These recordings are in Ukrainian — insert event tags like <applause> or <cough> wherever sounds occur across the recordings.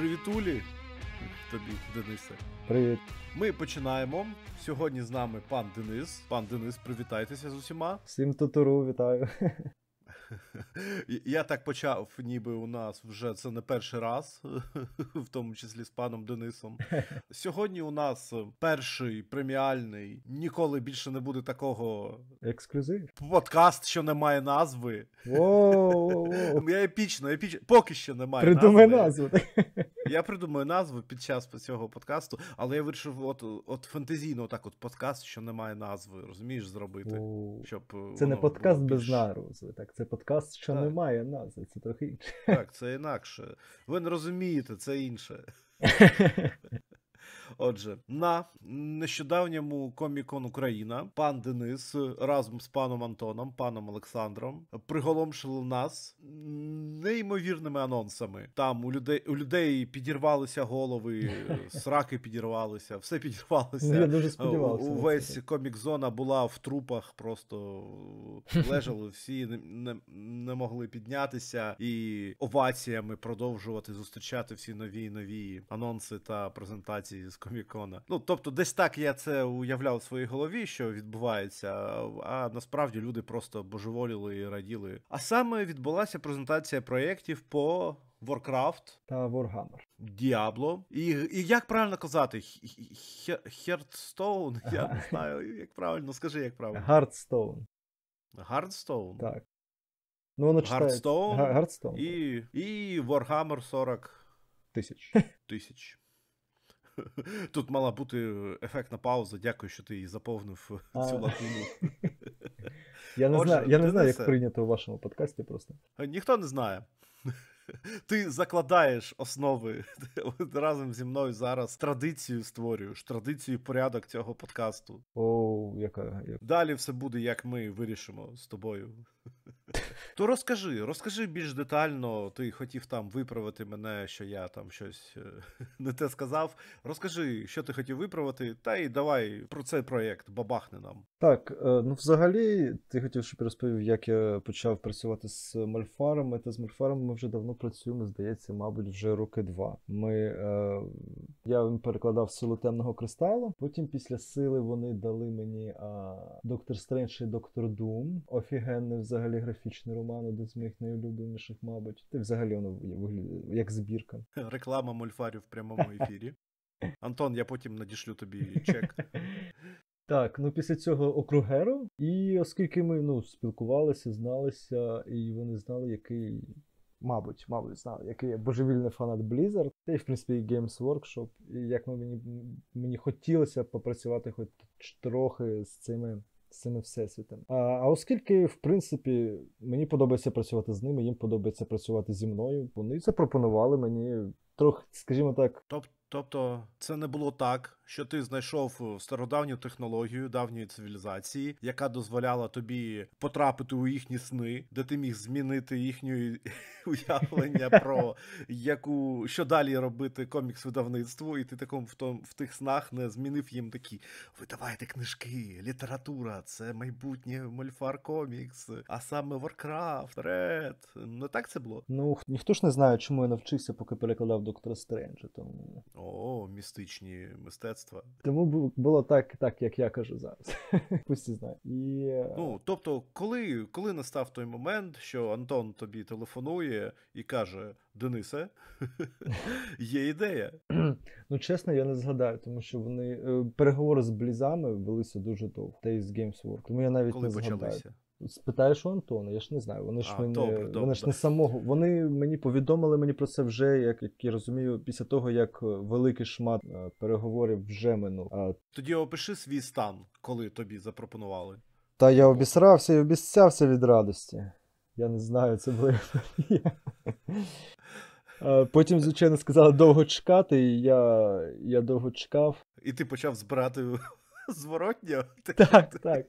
Привітулі тобі, Денисе. Привіт. Ми починаємо. Сьогодні з нами пан Денис. Пан Денис, привітайтеся з усіма. Всім тутуру, вітаю. <laughs> Я так почав, ніби у нас вже це не перший раз, <laughs> в тому числі з паном Денисом. <laughs> Сьогодні у нас перший преміальний, ніколи більше не буде такого Ексклюзив. подкаст, що не має назви. Я епічно, епічно. Поки що немає Придумай назви. назву. Я придумаю назву під час цього подкасту, але я вирішив от, от фантазійно так от подкаст, що не має назви, розумієш, зробити. Щоб е, Це не подкаст без назви, так. Це подкаст, що Так. не має назви. Це трохи інше. Так, це інакше. Ви не розумієте, це інше. <laughs> Отже, на нещодавньому комікон Україна пан Денис разом з паном Антоном, паном Олександром приголомшили нас неймовірними анонсами. Там у людей у людей підірвалися голови, <laughs> сраки підірвалися, все Ну, Я підірвалося. дуже сподівався. Увесь комік-зона була в трупах, просто лежали всі, не, не, не могли піднятися і оваціями продовжувати зустрічати всі нові і нові анонси та презентації з комікона. Ну тобто, десь так я це уявляв в своїй голові, що відбувається. А насправді люди просто божеволіли і раділи. А саме відбулася презентація проєктів по Warcraft, Та Warhammer. Діабло. І, і як правильно казати? Хердстоун? <laughs> Я не знаю, як правильно, скажи, як правильно. Гардстоун. Гардстоун. Так. Ну, воно читається. Hearthstone І, і Warhammer 40 Тисяч. тисяч. <laughs> Тут мала бути ефектна пауза. Дякую, що ти її заповнив <laughs> А. цю лакуну. <laughs> Я не Отже, знаю, я не знаю, як прийнято у вашому подкасті просто. Ніхто не знає. Ти закладаєш основи разом зі мною зараз традицію створюєш, традицію і порядок цього подкасту. Оу, яка. як- Далі все буде, як ми вирішимо з тобою. <laughs> То розкажи, розкажи більш детально. Ти хотів там виправити мене, що я там щось е, <laughs> не те сказав. Розкажи, що ти хотів виправити, та й давай про цей проєкт бабахни нам. Так, е, ну взагалі, ти хотів, щоб я розповів, як я почав працювати з мальфарами. Та з мальфарами ми вже давно працюємо, здається, мабуть, вже роки два. Ми, е, я перекладав силу темного кристалу. Потім після сили вони дали мені Доктор Стрендж і Доктор Дум. Офігенний взагалі графічний роман, один з моїх найулюбленіших, мабуть. Ти взагалі воно виглядає як збірка. <laughs> Реклама мольфарів в прямому ефірі. <laughs> Антон, я потім надішлю тобі чек. <laughs> Так, ну після цього округеру, і оскільки ми ну, спілкувалися, зналися, і вони знали, який, мабуть, мабуть, знали, який я божевільний фанат Blizzard, та й в принципі і Games Workshop, і як ми, мені, мені хотілося попрацювати хоч трохи з цими. З цими всесвітами. А, а оскільки, в принципі, мені подобається працювати з ними, їм подобається працювати зі мною, вони запропонували мені трохи, скажімо так, Тоб- Тобто, це не було так, що ти знайшов стародавню технологію давньої цивілізації, яка дозволяла тобі потрапити у їхні сни, де ти міг змінити їхнє <laughs> уявлення про яку що далі робити комікс видавництву, і ти такому в том в тих снах не змінив їм такі видавайте книжки, література, це майбутнє мольфар комікс, а саме Warcraft, вперед. Не так це було? ну ніхто ж не знає, чому я навчився, поки перекладав доктора Стренджа. Тому О, містичні мистецтва. Тому було так, так, як я кажу зараз. <laughs> Пусть і. І е, Ну, тобто, коли, коли настав той момент, що Антон тобі телефонує і каже: Денисе, <laughs> є ідея. <clears throat> ну, чесно, я не згадаю, тому що вони е, переговори з блізами велися дуже довго, та й з Games Work. Тому я навіть Коли не згадаю. почалися? Спитаєш у Антона, я ж не знаю. Вони ж А, добре, добре, вони ж не самого. Вони мені повідомили мені про це вже, як, як я розумію, після того, як е, великий шмат е, переговорів вже минув. Тоді опиши свій стан, коли тобі запропонували. Та я обісрався і обіцявся від радості. Я не знаю, це було. <laughs> Е, Потім, звичайно, сказали довго чекати, і я, я довго чекав. І ти почав збирати <laughs> зворотньо? Так, так.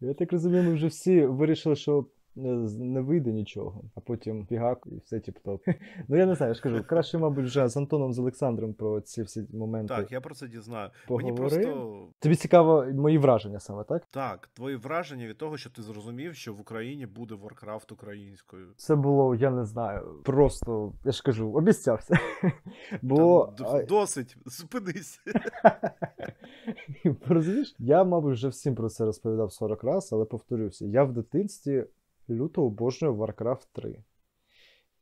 Я так розумію, ми вже всі вирішили, що не, не вийде нічого, а потім фігак і все тіп-топ. <laughs> Ну я не знаю, я ж кажу, краще, мабуть, вже з Антоном з Олександром про ці всі моменти. Так, я про це дізнаю. Мені просто Тобі цікаво мої враження саме, так? так, твої враження від того, що ти зрозумів, що в Україні буде Warcraft українською. Це було, я не знаю, просто, я ж кажу, обіцявся. Бо досить, зупинись. <laughs> Розумієш? Я, мабуть, вже всім про це розповідав 40 разів, але повторюся, я в дитинстві люто обожнював Warcraft 3.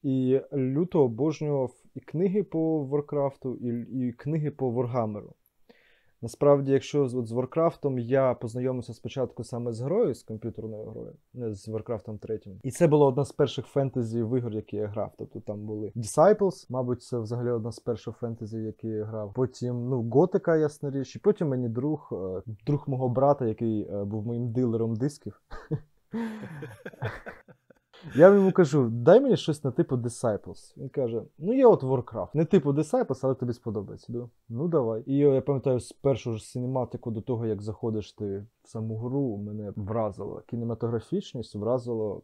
І люто обожнював і книги по Warcraft, і, і книги по Warhammer. Насправді, якщо от з Warcraft я познайомився спочатку саме з грою, з комп'ютерною грою, не з Warcraft 3. І це була одна з перших фентезі ігор, які я грав. Тобто там були Disciples, мабуть, це взагалі одна з перших фентезі, які я грав. Потім, ну, Готика, ясна річ. І потім мені друг, е, друг мого брата, який е, був моїм дилером дисків. <laughs> Я йому кажу, дай мені щось на типу Disciples. Він каже: ну є от Warcraft. Не типу Disciples, але тобі сподобається. Да? Ну давай. І я пам'ятаю, з першого ж синематику до того, як заходиш ти в саму гру, мене вразило. Кінематографічність вразило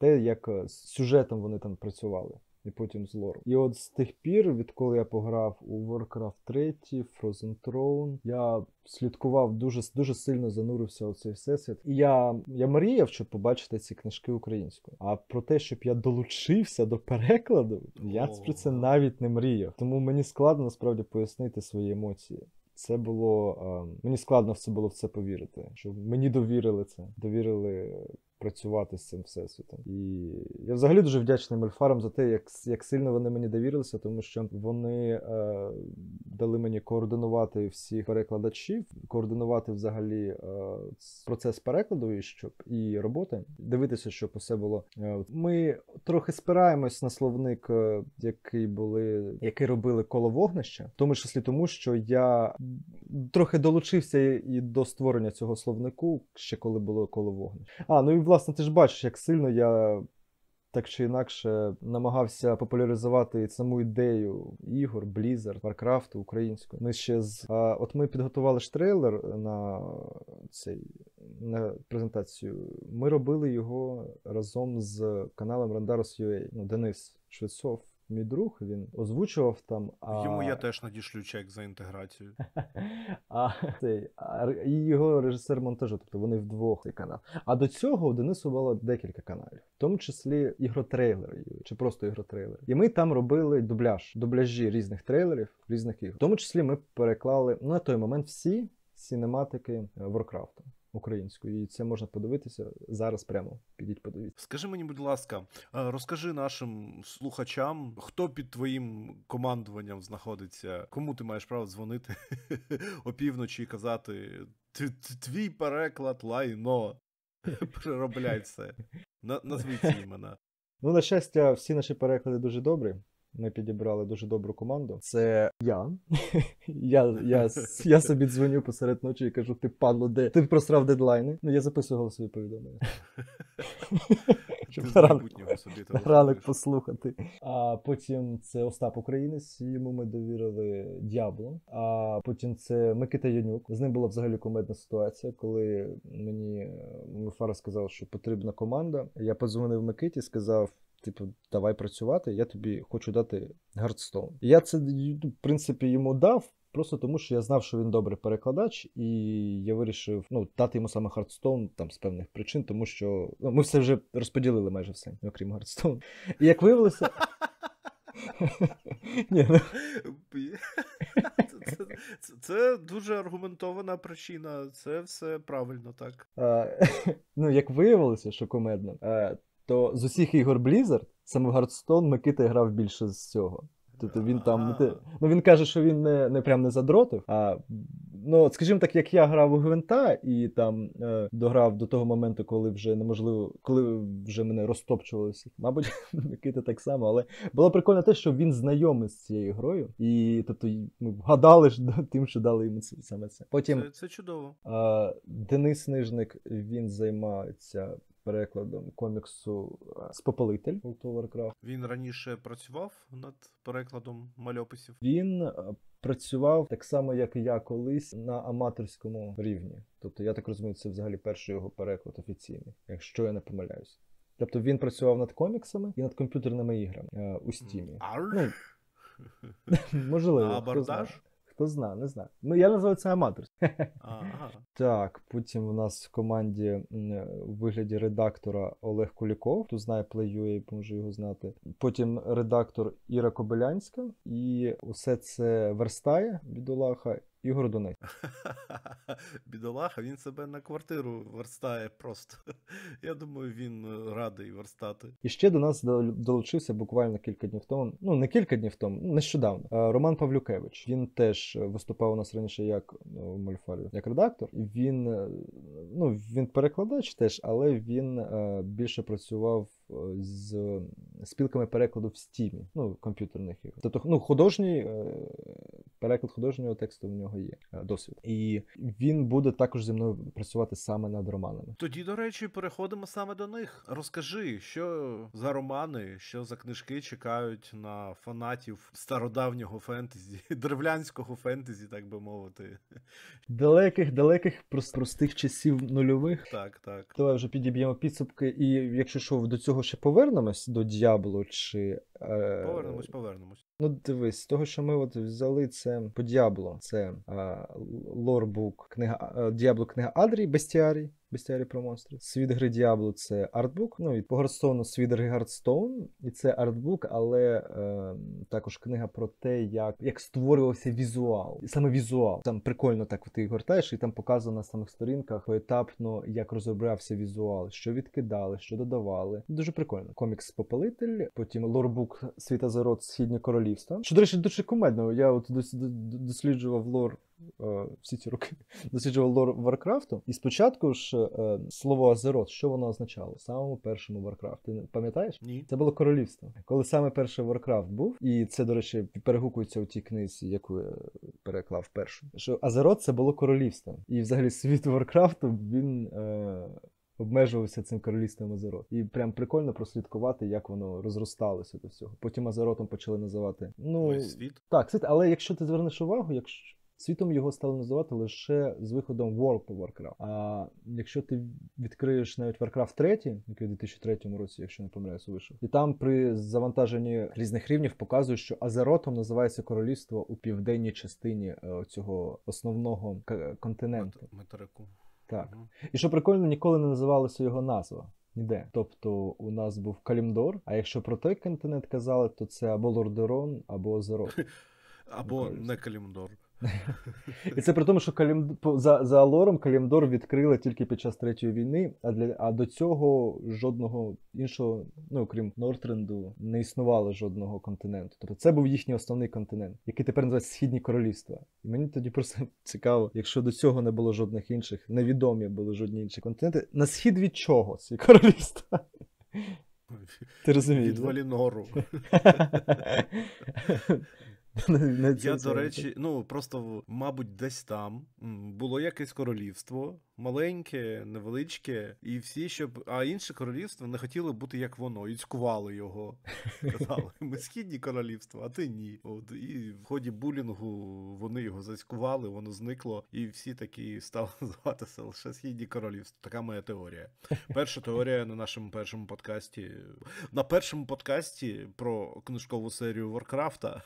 те, як е, з сюжетом вони там працювали. І потім з лором. І от з тих пір, відколи я пограв у Warcraft 3, Frozen Throne, я слідкував дуже дуже сильно занурився у цей всесвіт. І я, я мріяв, щоб побачити ці книжки українською. А про те, щоб я долучився до перекладу, я про це навіть не мріяв. Тому мені складно насправді пояснити свої емоції. Це було е, мені складно в це було в це повірити. Що мені довірили це, довірили працювати з цим всесвітом. І я взагалі дуже вдячний Мельфарам за те, як, як сильно вони мені довірилися, тому що вони е, дали мені координувати всіх перекладачів, координувати взагалі е, процес перекладу і щоб і роботи, дивитися, щоб усе було. Е, ми трохи спираємось на словник, е, який були, який робили коло вогнища, в тому числі тому, що я трохи долучився і до створення цього словнику, ще коли було коло вогнища. А, ну і власне ти ж бачиш, як сильно я. Так чи інакше намагався популяризувати саму ідею ігор, Blizzard, Warcraft українською. Ми ще з а, от ми підготували ж трейлер на цей на презентацію. Ми робили його разом з каналом Randaros.ua. Ну, Денис Швецов, мій друг, він озвучував там. А... Йому я теж надішлю чек за інтеграцію. <laughs> А, цей, а, його режисер монтажу, тобто вони вдвох цей канал. А до цього у Денису було декілька каналів, в тому числі ігротрейлери чи просто ігротрейлери. І ми там робили дубляж, дубляжі різних трейлерів, різних ігор. В тому числі ми переклали ну, на той момент всі синематики Warcraft українською. І це можна подивитися зараз прямо. Підіть подивіться. Скажи мені, будь ласка, е, розкажи нашим слухачам, хто під твоїм командуванням знаходиться, кому ти маєш право дзвонити <laughs> опівночі і казати «Т- т- твій переклад лайно. <laughs> Переробляй це. Назвіть імена. Ну, на щастя, всі наші переклади дуже добрі. Ми підібрали дуже добру команду. Це я. <laughs> я, я, я собі дзвоню посеред ночі і кажу: ти падло, де? Ти просрав дедлайни. Ну, я записую голосові повідомлення. <laughs> Щоб з ранок, собі ранок послухати. А потім це Остап Українець, йому ми довірили Дябло. А потім це Микита Янюк. З ним була взагалі комедна ситуація, коли мені е, Мефара сказав, що потрібна команда. Я подзвонив Микиті, сказав. Типу, давай працювати, я тобі хочу дати Гардстоун. Я це ну, в принципі йому дав, просто тому що я знав, що він добрий перекладач, і я вирішив ну, дати йому саме Гардстоун там з певних причин, тому що ну, ми все вже розподілили майже все, окрім Гардстоун. І як виявилося. <laughs> Ні, ну, <laughs> Це, це, дуже аргументована причина. Це все правильно, так. а, <laughs> ну, як виявилося, що комедно, е, то з усіх ігор Blizzard саме в Hearthstone Микита грав більше з цього. Тобто він там ну він каже, що він не, не прям не задротив. А ну, скажімо так, як я грав у Гвинта і там е, дограв до того моменту, коли вже неможливо, коли вже мене розтопчували всіх. Мабуть, <laughs> Микита так само, але було прикольно те, що він знайомий з цією грою, і тобто ми вгадали ж тим, що дали йому саме це. Потім Це, це чудово. а, Денис Нижник він займається перекладом коміксу World of Warcraft. Він раніше працював над перекладом мальописів. Він працював так само, як і я колись на аматорському рівні. Тобто, я так розумію, це взагалі перший його переклад офіційний, якщо я не помиляюсь. Тобто він працював над коміксами і над комп'ютерними іграми е, у Стімі. Ну, <laughs> Можливо, А абордаж? Хто знає, не знаю. Ну, я називаю це аматор. Ага. Так, потім у нас в команді м, у вигляді редактора Олег Куліков, хто знає Play.ua, може його знати. Потім редактор Іра Кобилянська, і усе це верстає бідолаха Ігор Донець. <laughs> Бідолаха, він себе на квартиру верстає просто. <laughs> Я думаю, він е, радий верстати. І ще до нас долучився буквально кілька днів тому. Ну не кілька днів тому, нещодавно. е, Роман Павлюкевич. Він теж е, виступав у нас раніше як в Мольфарі, як редактор. Він е, ну він перекладач теж, але він е, більше працював з спілками перекладу в стімі, ну комп'ютерних ігор. Тобто, ну художній е, переклад художнього тексту в нього є е, досвід. І він буде також зі мною працювати саме над романами. Тоді, до речі, переходимо саме до них. Розкажи, що за романи, що за книжки чекають на фанатів стародавнього фентезі, <laughs> древлянського фентезі, так би мовити. Далеких, далеких простих часів нульових. Так, так. Давай вже підіб'ємо підсумки, і якщо що, до цього ще повернемось до Діабло чи. Е... Повернемось, повернемось. Ну, дивись, з того, що ми от взяли це по Діабло, це е, лорбук, книга е, Діабло, книга Адрій, Бестіарій, Бестіарій про монстрів. Світ гри Діабло це артбук. Ну і по Гардстоуну Світ гри Гардстоун, і це артбук, але е, також книга про те, як, як створювався візуал. І саме візуал. Там прикольно так ти гортаєш, і там показано на самих сторінках поетапно, як розроблявся візуал, що відкидали, що додавали. Дуже прикольно. Комікс Попелитель, потім лорбук Світ Азерот Східні королівства. Що, до речі, дуже кумедно. Я от дос- дос- досліджував лор. Е, Всі ці роки <laughs> досліджував лор Варкрафту, і спочатку ж е, слово Азерот, що воно означало? В самому першому Варкрафт. Ти пам'ятаєш? Ні. Це було королівство. Коли саме перший Warcraft був, і це, до речі, перегукується у тій книзі, яку я переклав першу. Що Азерот це було королівство. І взагалі світ Варкрафту він. Е... Обмежувався цим королівством Азерот. І прям прикольно прослідкувати, як воно розросталося до всього. Потім Азеротом почали називати. Ну, світ. так, світ, але якщо ти звернеш увагу, якщо світом його стали називати лише з виходом World of Warcraft. А якщо ти відкриєш навіть Warcraft 3, який у 2003 році, якщо не помиляюсь, вийшов, і там при завантаженні різних рівнів показує, що Азеротом називається королівство у південній частині е, цього основного континенту. Материку. Так. Мгм. І що прикольно, ніколи не називалася його назва. Ніде. Тобто у нас був Калімдор, а якщо про той континент казали, то це або Лордерон, або Азерот. <laughs> Або не Калімдор. І це при тому, що Калім... за, за Алором Калімдор відкрили тільки під час третьої війни, а для а до цього жодного іншого, ну окрім Нортренду, не існувало жодного континенту. Тобто це був їхній основний континент, який тепер називається Східні королівства. І мені тоді просто <laughs> цікаво, якщо до цього не було жодних інших, невідомі були жодні інші континенти. На схід від чого ці королівства? <laughs> Ти розумієш? Від? Валінору. <laughs> <laughs> Я, до речі, ну просто, мабуть, десь там було якесь королівство, маленьке, невеличке, і всі, щоб. А інше королівство не хотіли бути як воно, і цькували його. <laughs> Казали, ми східні королівства, а ти ні. От і в ході булінгу вони його зацькували, воно зникло, і всі такі стали <laughs> називатися лише східні королівства. Така моя теорія. Перша теорія на нашому першому подкасті. На першому подкасті про книжкову серію Варкрафта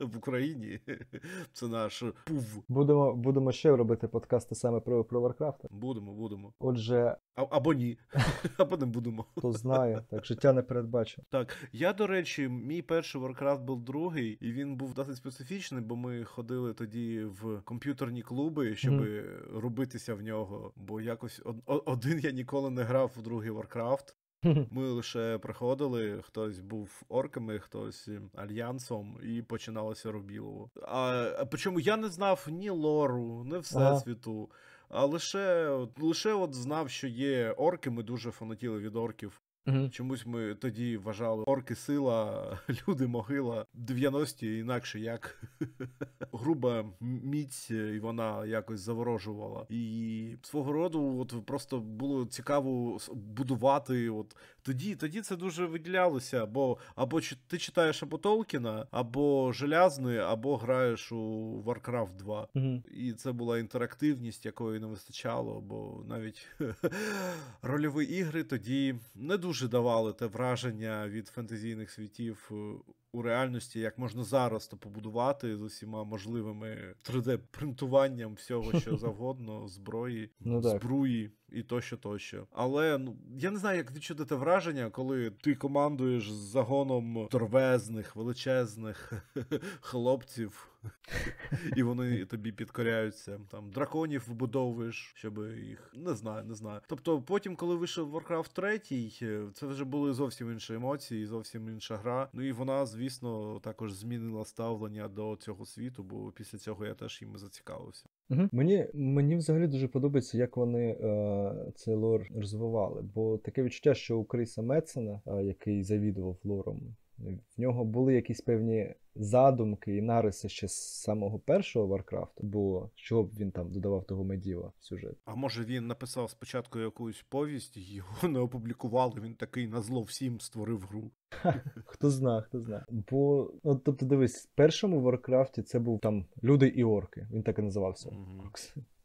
в Україні. <laughs> Це наш пув. Будемо, будемо ще робити подкасти саме про, про Варкрафта. Будемо, будемо. Отже, А, або ні. <laughs> Або не будемо. хто знає, так життя не передбачив. Так, я, до речі, мій перший Warcraft був другий, і він був досить специфічний, бо ми ходили тоді в комп'ютерні клуби, щоб Мгм. робитися в нього. Бо якось од- один я ніколи не грав в другий Warcraft. Ми лише приходили, хтось був орками, хтось ем, альянсом, і починалося Рубілово. А, а причому я не знав ні лору, ні всесвіту. А лише, лише от знав, що є орки, ми дуже фанатіли від орків. Мгм. Чомусь ми тоді вважали орки сила, <laughs> люди могила, 90-ті інакше як <laughs> груба міць, і вона якось заворожувала. І свого роду, от просто було цікаво будувати. От тоді, тоді це дуже виділялося, бо або ти читаєш або Толкіна, або Желязний, або граєш у Warcraft 2. Мгм. І це була інтерактивність, якої не вистачало, бо навіть <laughs> рольові ігри тоді не дуже дуже давали те враження від фентезійних світів е, у реальності, як можна зараз то побудувати з усіма можливими 3D-принтуванням всього, що <laughs> завгодно, зброї, Ну збруї і тощо, тощо. Але ну я не знаю, як відчути те враження, коли ти командуєш з загоном торвезних, величезних <laughs> хлопців. <laughs> І вони тобі підкоряються. Там драконів вбудовуєш, щоб їх не знаю, не знаю. Тобто, потім, коли вийшов Warcraft 3, це вже були зовсім інші емоції, зовсім інша гра. Ну і вона, звісно, також змінила ставлення до цього світу, бо після цього я теж їм зацікавився. Угу. Мені, мені взагалі дуже подобається, як вони е, цей лор розвивали. Бо таке відчуття, що у Криса Метсена, е, який завідував лором, в нього були якісь певні задумки і нариси ще з самого першого Варкрафту, бо що б він там додавав того медіва в сюжет. А може він написав спочатку якусь повість, його <laughs> не опублікували. Він такий на зло всім створив гру. <laughs> Хто зна, хто зна. Бо, ну, тобто, дивись, в першому Варкрафті це був там люди і орки. Він так і називався.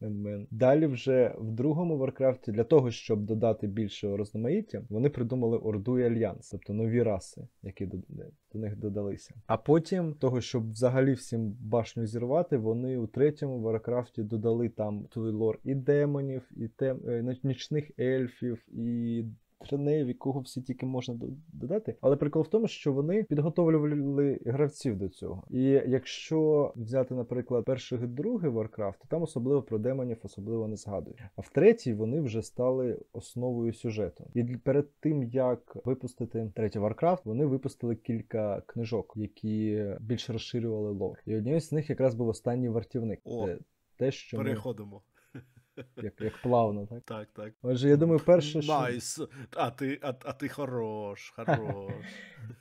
Мен. Далі вже в другому Варкрафті для того, щоб додати більше розмаїття, вони придумали Орду і Альянс, тобто нові раси, які до, до них додалися. А потім, того, щоб взагалі всім башню зірвати, вони у третьому Варкрафті додали там той лор і демонів, і тем, е, нічних ельфів, і тренеїв, кого всі тільки можна додати. Але прикол в тому, що вони підготовлювали гравців до цього. І якщо взяти, наприклад, перший і другий Warcraft, то там особливо про демонів особливо не згадують. А в третій вони вже стали основою сюжету. І перед тим як випустити третій Warcraft, вони випустили кілька книжок, які більш розширювали лор. І однією з них якраз був останній вартівник. О, Те- що ми, Переходимо. <laughs> як, як плавно, так. Так, так. Отже, я думаю, перше, що Nice. А ти, а, а ти хорош, хорош.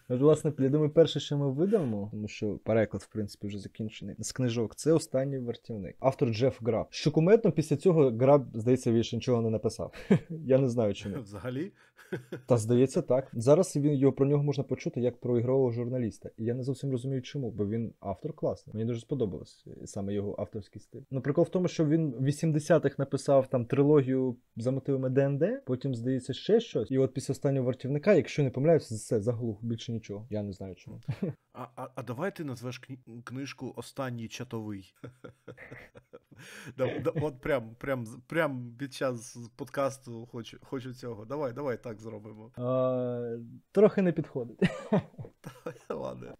От, власне, я думаю, перше, що ми видамо, тому що переклад, в принципі, вже закінчений з книжок, це Останній вартівник. Автор Джеф Граб. Що кумедно, після цього Граб, здається, більше нічого не написав. <laughs> Я не знаю чому. Взагалі. <laughs> Та здається, так. Зараз він його про нього можна почути як про ігрового журналіста. І я не зовсім розумію, чому, бо він автор класний. Мені дуже сподобалось е, саме його авторський стиль. Ну, прикол в тому, що він в 80-х написав там трилогію за мотивами ДНД, потім, здається, ще щось. І от після останнього вартівника, якщо не помиляюся, все заглух більше нічого. Я не знаю чому. А, а, а давай ти назвеш кні- книжку Останній чатовий. Да, да, От прям, прям, прям під час подкасту хочу, хочу цього. Давай, давай так зробимо. А, трохи не підходить. <laughs> Ладно.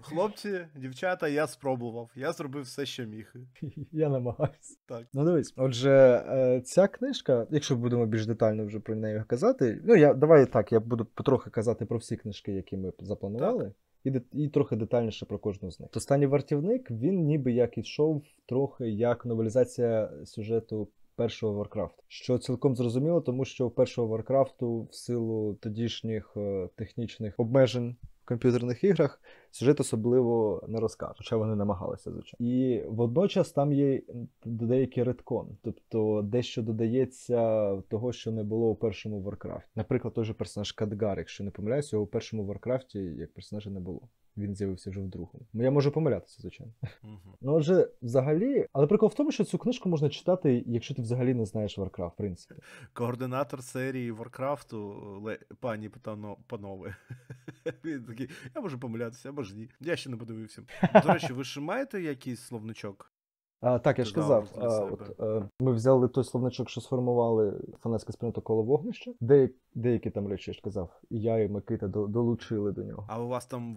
Хлопці, дівчата, я спробував. Я зробив все, що міг. <laughs> Я намагаюся. Так. Ну дивись, отже, е, ця книжка, якщо будемо більш детально вже про неї казати, ну я давай так, я буду потрохи казати про всі книжки, які ми запланували. І, і трохи детальніше про кожну з них. Останній вартівник він ніби як ішов трохи як новелізація сюжету першого Варкрафту. Що цілком зрозуміло, тому що у першого Варкрафту в силу тодішніх е, технічних обмежень комп'ютерних іграх сюжет особливо не розкаже, хоча вони намагалися, звичайно. І водночас там є деякий реткон, тобто дещо додається того, що не було у першому Варкрафті. Наприклад, той же персонаж Кадгар, якщо не помиляюсь, його у першому Варкрафті як персонажа не було. Він з'явився вже в другому. Ну, Я можу помилятися, звичайно. Мгм. Ну, отже, взагалі, але прикол в тому, що цю книжку можна читати, якщо ти взагалі не знаєш Warcraft, в принципі. Координатор серії Варкрафту, Ле... пані пано... панове. <laughs> Він такий, я можу помилятися, а може ні. Я ще не подивився. До речі, ви ж маєте якийсь словничок? А, так, я ж казав, а, от, е, ми взяли той словничок, що сформували фанатське спільнота коло вогнища. Деякі, деякі там речі, я ж казав, і я, і Микита до- долучили до нього. А у вас там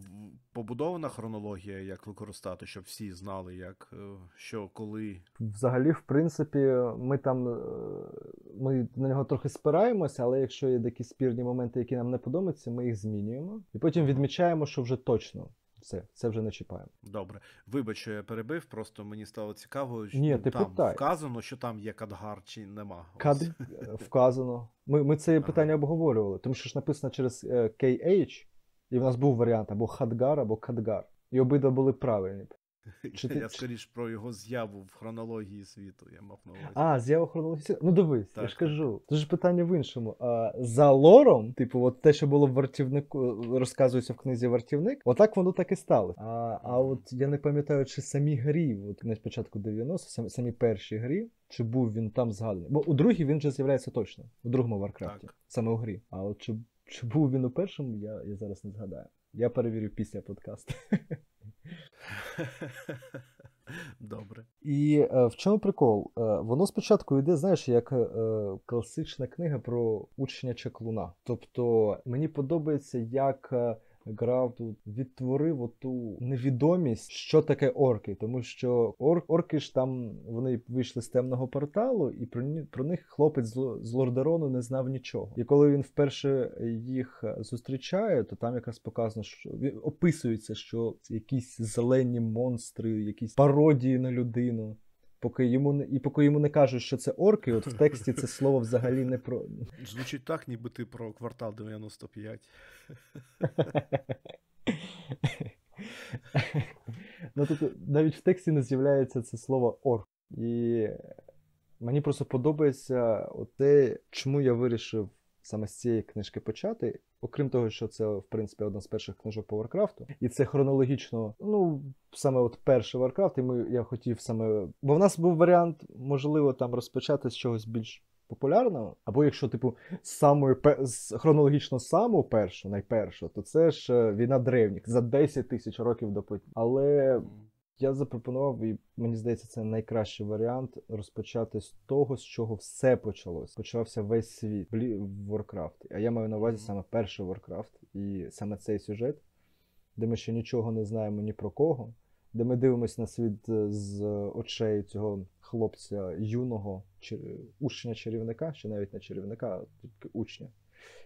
побудована хронологія, як використати, щоб всі знали, як е, що, коли. Взагалі, в принципі, ми там е, ми на нього трохи спираємося, але якщо є якісь спірні моменти, які нам не подобаються, ми їх змінюємо. І потім відмічаємо, що вже точно все, це вже не чіпаємо. Добре. Вибач, що я перебив, просто мені стало цікаво, що Ні, ти там питай. вказано, що там є Кадгар чи нема. Кад е, вказано. Ми, ми це Ага. питання обговорювали, тому що ж написано через е, KH, і в нас був варіант або Хадгар, або Кадгар. І обидва були правильні. <laughs> Чи ти- Я скоріш про його з'яву в хронології світу, я мав на увазі. А, з'ява хронологічна. Ну дивись, я ж так. кажу. Це ж питання в іншому. А, за лором, типу, от те, що було в вартівнику, розказується в книзі Вартівник, отак воно так і стало. А, а от я не пам'ятаю, чи самі грі, от на початку 90 самі, самі перші грі, чи був він там згаданий. Бо у другій він вже з'являється точно, у другому Варкрафті, саме у грі. А от чи, чи був він у першому, я, я зараз не згадаю. Я перевірю після подкасту. <laughs> Добре. І е, в чому прикол? Е, воно спочатку йде, знаєш, як е, класична книга про учня чаклуна. Тобто мені подобається, як е, грав тут відтворив оту невідомість, що таке орки. Тому що ор, орки ж там вони вийшли з темного порталу, і про, про них хлопець з, з Лордерону не знав нічого. І коли він вперше їх зустрічає, то там якраз показано, що описується, що якісь зелені монстри, якісь пародії на людину. Поки йому не і поки йому не кажуть, що це орки, от в тексті це слово взагалі не про Звучить так, ніби ти про квартал 95. Ну тут навіть в тексті не з'являється це слово орк. І мені просто подобається те, чому я вирішив саме з цієї книжки почати. Окрім того, що це, в принципі, одна з перших книжок по Варкрафту. І це хронологічно, ну, саме от перший Варкрафт, і ми, я хотів саме. Бо в нас був варіант, можливо, там розпочати з чогось більш популярного. Або якщо, типу, самої з хронологічно саму першу, найпершу, то це ж е, війна древніх за 10 тисяч років до Путіна. Але я запропонував, і мені здається, це найкращий варіант розпочати з того, з чого все почалось. Почався весь світ в Warcraft. А я маю на увазі саме перший Warcraft. І саме цей сюжет, де ми ще нічого не знаємо ні про кого, де ми дивимося на світ е, з очей цього хлопця юного, чар- учня чарівника, чи навіть не чарівника, а тільки учня,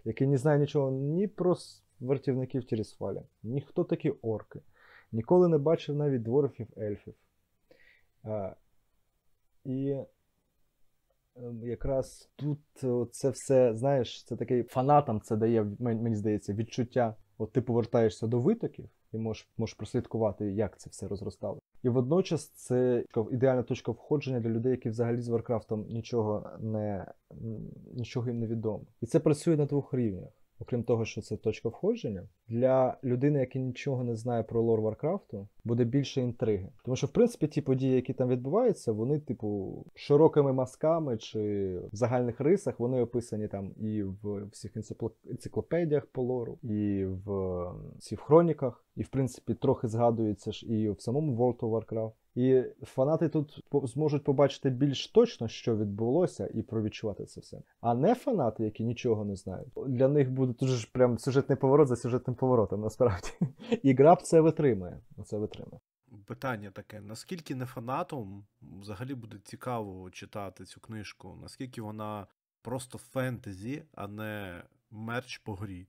який не знає нічого ні про вартівників Тірісфаля, ні хто такі орки. Ніколи не бачив навіть дворфів ельфів. А, і ем, якраз тут е, це все, знаєш, це такий фанатам це дає, мені здається, відчуття. От ти повертаєшся до витоків і можеш, можеш прослідкувати, як це все розростало. І водночас це ідеальна точка входження для людей, які взагалі з Варкрафтом нічого не нічого їм не відомо. І це працює на двох рівнях. Окрім того, що це точка входження, для людини, яка нічого не знає про лор Варкрафту, буде більше інтриги. Тому що, в принципі, ті події, які там відбуваються, вони, типу, широкими мазками чи в загальних рисах вони описані там і в всіх енцикло- енциклопедіях по лору, і в всіх хроніках, і в принципі трохи згадується ж і в самому World of Warcraft. І фанати тут зможуть побачити більш точно, що відбулося, і провідчувати це все. А не фанати, які нічого не знають. Для них буде дуже прям сюжетний поворот за сюжетним поворотом, насправді. <laughs> І гра це витримує. Це витримує. Питання таке: наскільки не фанатом взагалі буде цікаво читати цю книжку? Наскільки вона просто фентезі, а не мерч по грі?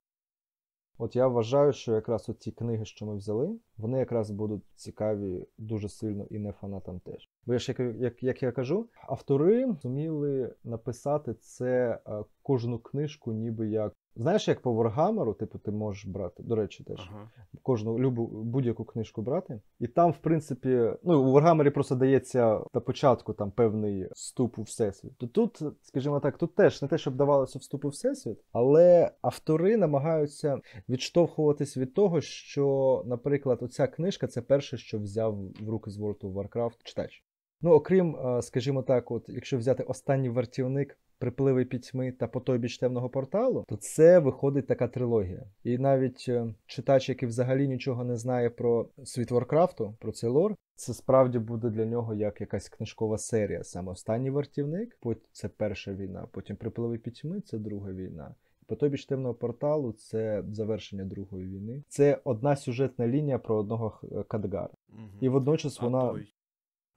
От я вважаю, що якраз от ті книги, що ми взяли, вони якраз будуть цікаві дуже сильно і не фанатам теж. Бо я ж як, як, як я кажу, автори зуміли написати це е, кожну книжку, ніби як. Знаєш, як по Warhammer, типу, ти можеш брати, до речі, теж Ага. кожну любу будь-яку книжку брати. І там, в принципі, ну у Warhammer просто дається на початку там певний вступ у всесвіт. То тут, скажімо так, тут теж не те, щоб давалося вступ у всесвіт, але автори намагаються відштовхуватись від того, що, наприклад, оця книжка це перше, що взяв в руки з World of Warcraft читач. Ну, окрім, е, скажімо так, от якщо взяти останній вартівник. Припливи пітьми та потойбіч темного порталу, то це виходить така трилогія. І навіть е, читач, який взагалі нічого не знає про світ Варкрафту, про цей лор, це справді буде для нього як якась книжкова серія. Саме останній вартівник, потім це перша війна, потім припливи пітьми це друга війна. Потойбіч темного порталу це завершення Другої війни. Це одна сюжетна лінія про одного Кадгара. Мгм. І водночас а вона той,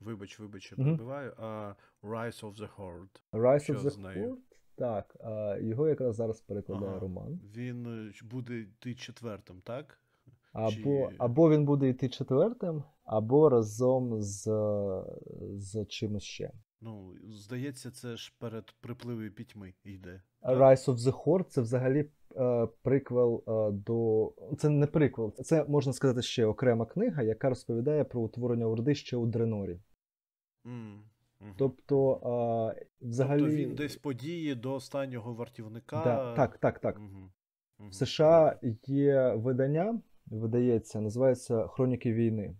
вибач, вибач, я перебиваю, а Rise of the Horde. Rise Що of the? Horde, Так, а, його якраз зараз перекладає Ага. Роман. Він е, буде йти четвертим, так? Або, Чи- або він буде йти четвертим, або разом з, з чимось ще. Ну, здається, це ж перед припливи пітьми йде. Rise of the Horde це взагалі е, приквел е, до. Це не приквел, це можна сказати ще окрема книга, яка розповідає про утворення Орди ще у Дренорі. Тобто, е, взагалі. Тобто він десь події до останнього вартівника. Да, так, так, так. Мгм. В США є видання, видається, називається Хроніки війни,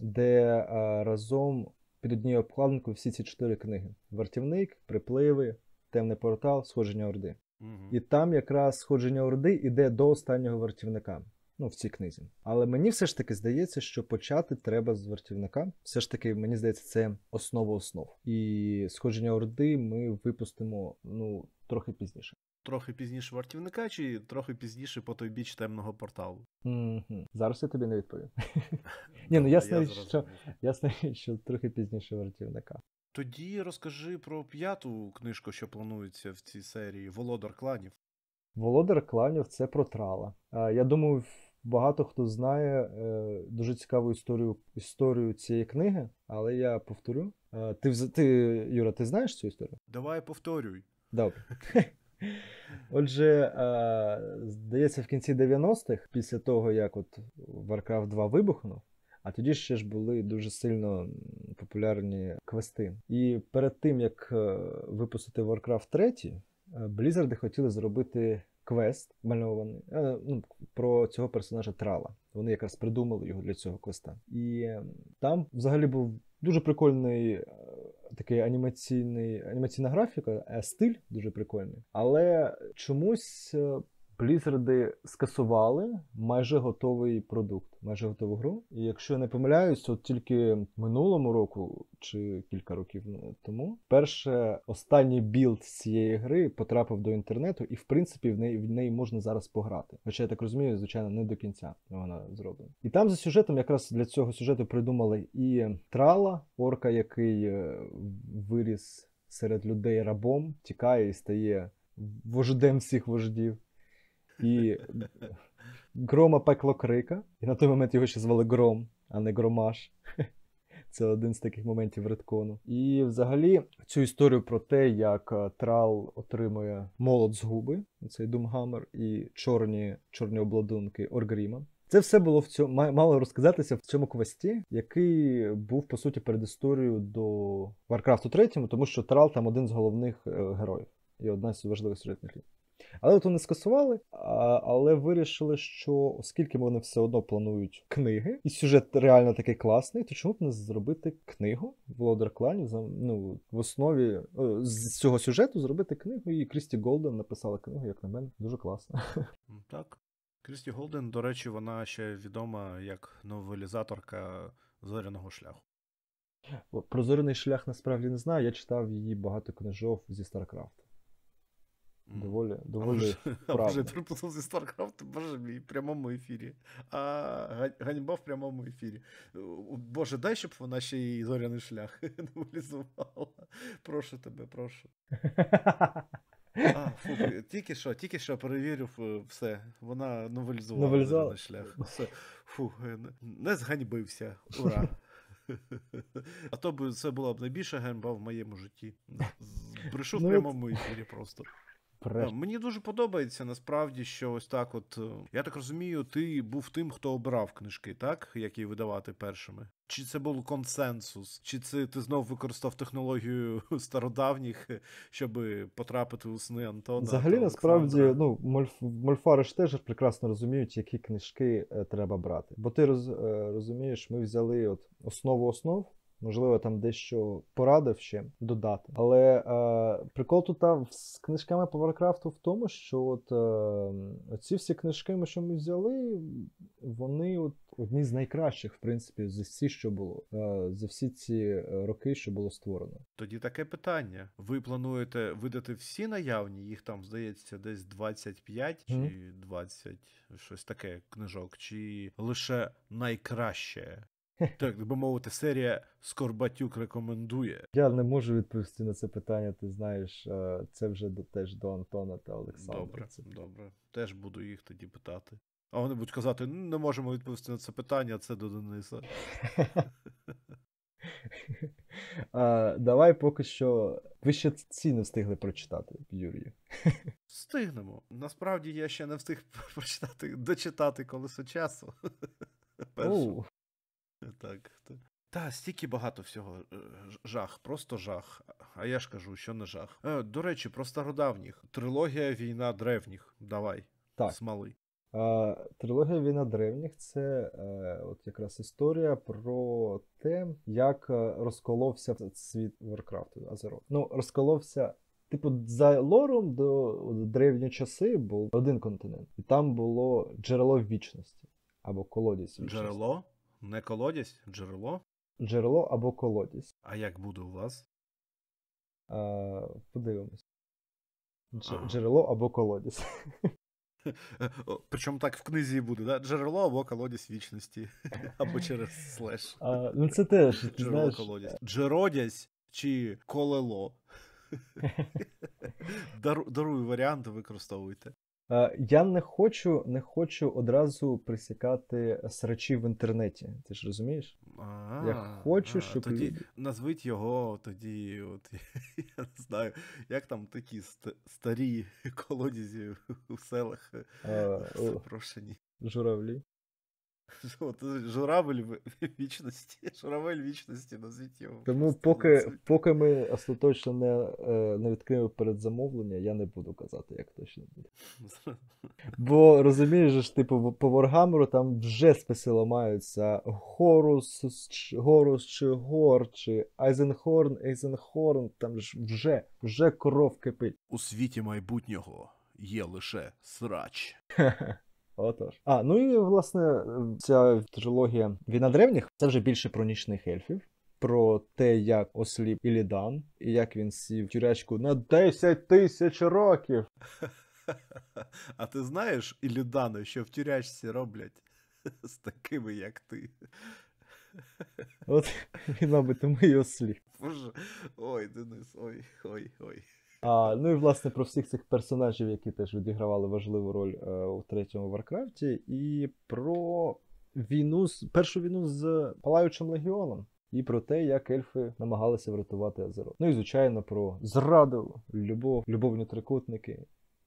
де е, разом під однією обкладинкою всі ці чотири книги: Вартівник, Припливи, Темний портал, Сходження Орди. Мгм. І там якраз сходження Орди іде до останнього вартівника. Ну, в цій книзі. Але мені все ж таки здається, що почати треба з вартівника. Все ж таки, мені здається, це основа основ. І сходження Орди ми випустимо ну, трохи пізніше. Трохи пізніше вартівника, чи трохи пізніше по той біч темного порталу? Угу. Зараз я тобі не відповім. <laughs> Ні, ну ясно, що, ясно, що трохи пізніше вартівника. Тоді розкажи про п'яту книжку, що планується в цій серії Володар кланів. Володар кланів це про трала. Я думаю, багато хто знає е, дуже цікаву історію, історію цієї книги, але я повторю. Е, Ти, ти, Юра, ти знаєш цю історію? Давай повторюй. Добре. <laughs> Отже, е, здається, в кінці 90-х, після того, як от Warcraft 2 вибухнув, а тоді ще ж були дуже сильно популярні квести. І перед тим, як е, випустити Warcraft 3, е, Blizzard хотіли зробити квест мальований е, ну, про цього персонажа Трала. Вони якраз придумали його для цього квеста. І е, там взагалі був дуже прикольний е, такий анімаційний, анімаційна графіка, е, стиль дуже прикольний. Але чомусь е, скасували майже готовий продукт, майже готову гру. І якщо я не помиляюсь, от тільки минулому року чи кілька років тому, перше останній білд цієї гри потрапив до інтернету, і в принципі в неї в неї можна зараз пограти. Хоча я так розумію, звичайно, не до кінця вона зроблена. І там за сюжетом, якраз для цього сюжету придумали і Трала, орка, який е, виріс серед людей рабом, тікає і стає вождем всіх вождів. І Грома пекло крика. І на той момент його ще звали Гром, а не Громаш. <laughs> Це один з таких моментів редкону. І взагалі цю історію про те, як е, Трал отримує молот з губи, цей Думгаммер, і чорні, чорні обладунки Оргріма. Це все було в цьому мало розказатися в цьому квесті, який був по суті передісторією до Warcraft 3, тому що Трал там один з головних е, героїв і одна з важливих сюжетних ліній. Але от вони скасували, а, але вирішили, що оскільки вони все одно планують книги, і сюжет реально такий класний, то чому б не зробити книгу Володар кланів ну в основі з цього сюжету зробити книгу, і Крісті Голден написала книгу, як на мене, дуже класно. <laughs> Так. Крісті Голден, до речі, вона ще відома як новелізаторка зоряного шляху. Про зоряний шлях насправді не знаю. Я читав її багато книжок зі Старкрафту. Доволі, А доволі вже, а вже приплутав зі StarCraft, боже мій, в прямому ефірі. А ганьба в прямому ефірі. Боже, дай, щоб вона ще й зоряний шлях <laughs> новелізувала. Прошу тебе, прошу. А, фу, тільки що, тільки що перевірив е, все. Вона новелізувала зоряний шлях. Все. Фу, е, не- не зганьбився. Ура. <laughs> А то б це була б найбільша ганьба в моєму житті. Брешу в Ну, прямому ефірі просто. Бреш. Е, Мені дуже подобається насправді, що ось так, от е, я так розумію, ти був тим, хто обирав книжки, так? Які видавати першими? Чи це був консенсус? Чи це ти знов використав технологію <laughs> стародавніх, щоб потрапити у сни Антона? Взагалі, насправді, ну, мольф, мольфари теж прекрасно розуміють, які книжки е, треба брати. Бо ти роз, розумієш, ми взяли от основу основ. Можливо, там дещо порадив ще додати. Але е, прикол тут там з книжками по Варкрафту в тому, що от е, ці всі книжки, ми, що ми взяли, вони от одні з найкращих, в принципі, за всі, що було, е, за всі ці е, роки, що було створено. Тоді таке питання. Ви плануєте видати всі наявні? Їх там, здається, десь 25 чи Мгм. 20, щось таке книжок, чи лише найкраще? Так би мовити, серія Скорбатюк рекомендує. Я не можу відповісти на це питання. Ти знаєш, е, це вже до, теж до Антона та Олександра. Добре, Це- добре. Теж буду їх тоді питати. А вони будуть казати: «Ну, не можемо відповісти на це питання, це до Дениса. <laughs> А, давай поки що. Ви ще ці не встигли прочитати, Юрію. <laughs> Встигнемо. Насправді я ще не встиг <laughs> прочитати, дочитати колесо часу. Перше. <laughs> Так, так. Та, стільки багато всього. Е, Жах, просто жах. А я ж кажу, що не жах. Е, до речі, про стародавніх. Трилогія Війна древніх. Давай. Так. Смали. а, трилогія Війна древніх це е, от якраз історія про те, як е, розколовся світ Варкрафту Азерот. Ну, розколовся типу, за лором до древні часи був один континент, і там було джерело вічності або колодязь вічності. Джерело? Не колодязь, джерело. Джерело або колодязь. А як буде у вас? А, подивимось. Дж- Ага. Джерело або колодязь. <laughs> Причому так в книзі буде, да? Джерело або колодязь вічності. <laughs> Або через слеш. А, ну це теж, ти Джерело знаєш, колодязь. Джеродязь чи колело. <laughs> Дару- Дарую варіанти, використовуйте. Е, Я не хочу, не хочу одразу присікати срачі в інтернеті. Ти ж розумієш? А, Я хочу, щоб тоді люди- назвіть його тоді, от <laughs> я не знаю, як там такі ст- старі <laughs> колодязі у селах Е, <laughs> запрошені. Журавлі. <laughs> От, журавель вічності. <laughs> Журавель вічності, назвіть його. Тому поки, поки ми остаточно не, е, не відкриємо передзамовлення, я не буду казати, як точно буде. <laughs> Бо розумієш, ж, типу, по Warhammer там вже списи ламаються Хорус, Горус чи Гор, чи Айзенхорн, Ейзенхорн, там ж вже, вже кров кипить. У світі майбутнього є лише срач. Отож. А, ну і власне ця трилогія Війна древніх це вже більше про нічних ельфів. Про те, як осліп Ілідан, і як він сів тюрячку на 10 тисяч років. <laughs> А ти знаєш, Ілюдано, що в тюрячці роблять <laughs> з такими, як ти? От він, мабуть, тому і осліп. Боже, ой, Денис, ой, ой, ой. А, ну і власне про всіх цих персонажів, які теж відігравали важливу роль е, у третьому Варкрафті, і про війну з першу війну з Палаючим легіоном. І про те, як ельфи намагалися врятувати Азеро. Ну і звичайно про зраду, любов, любовні трикутники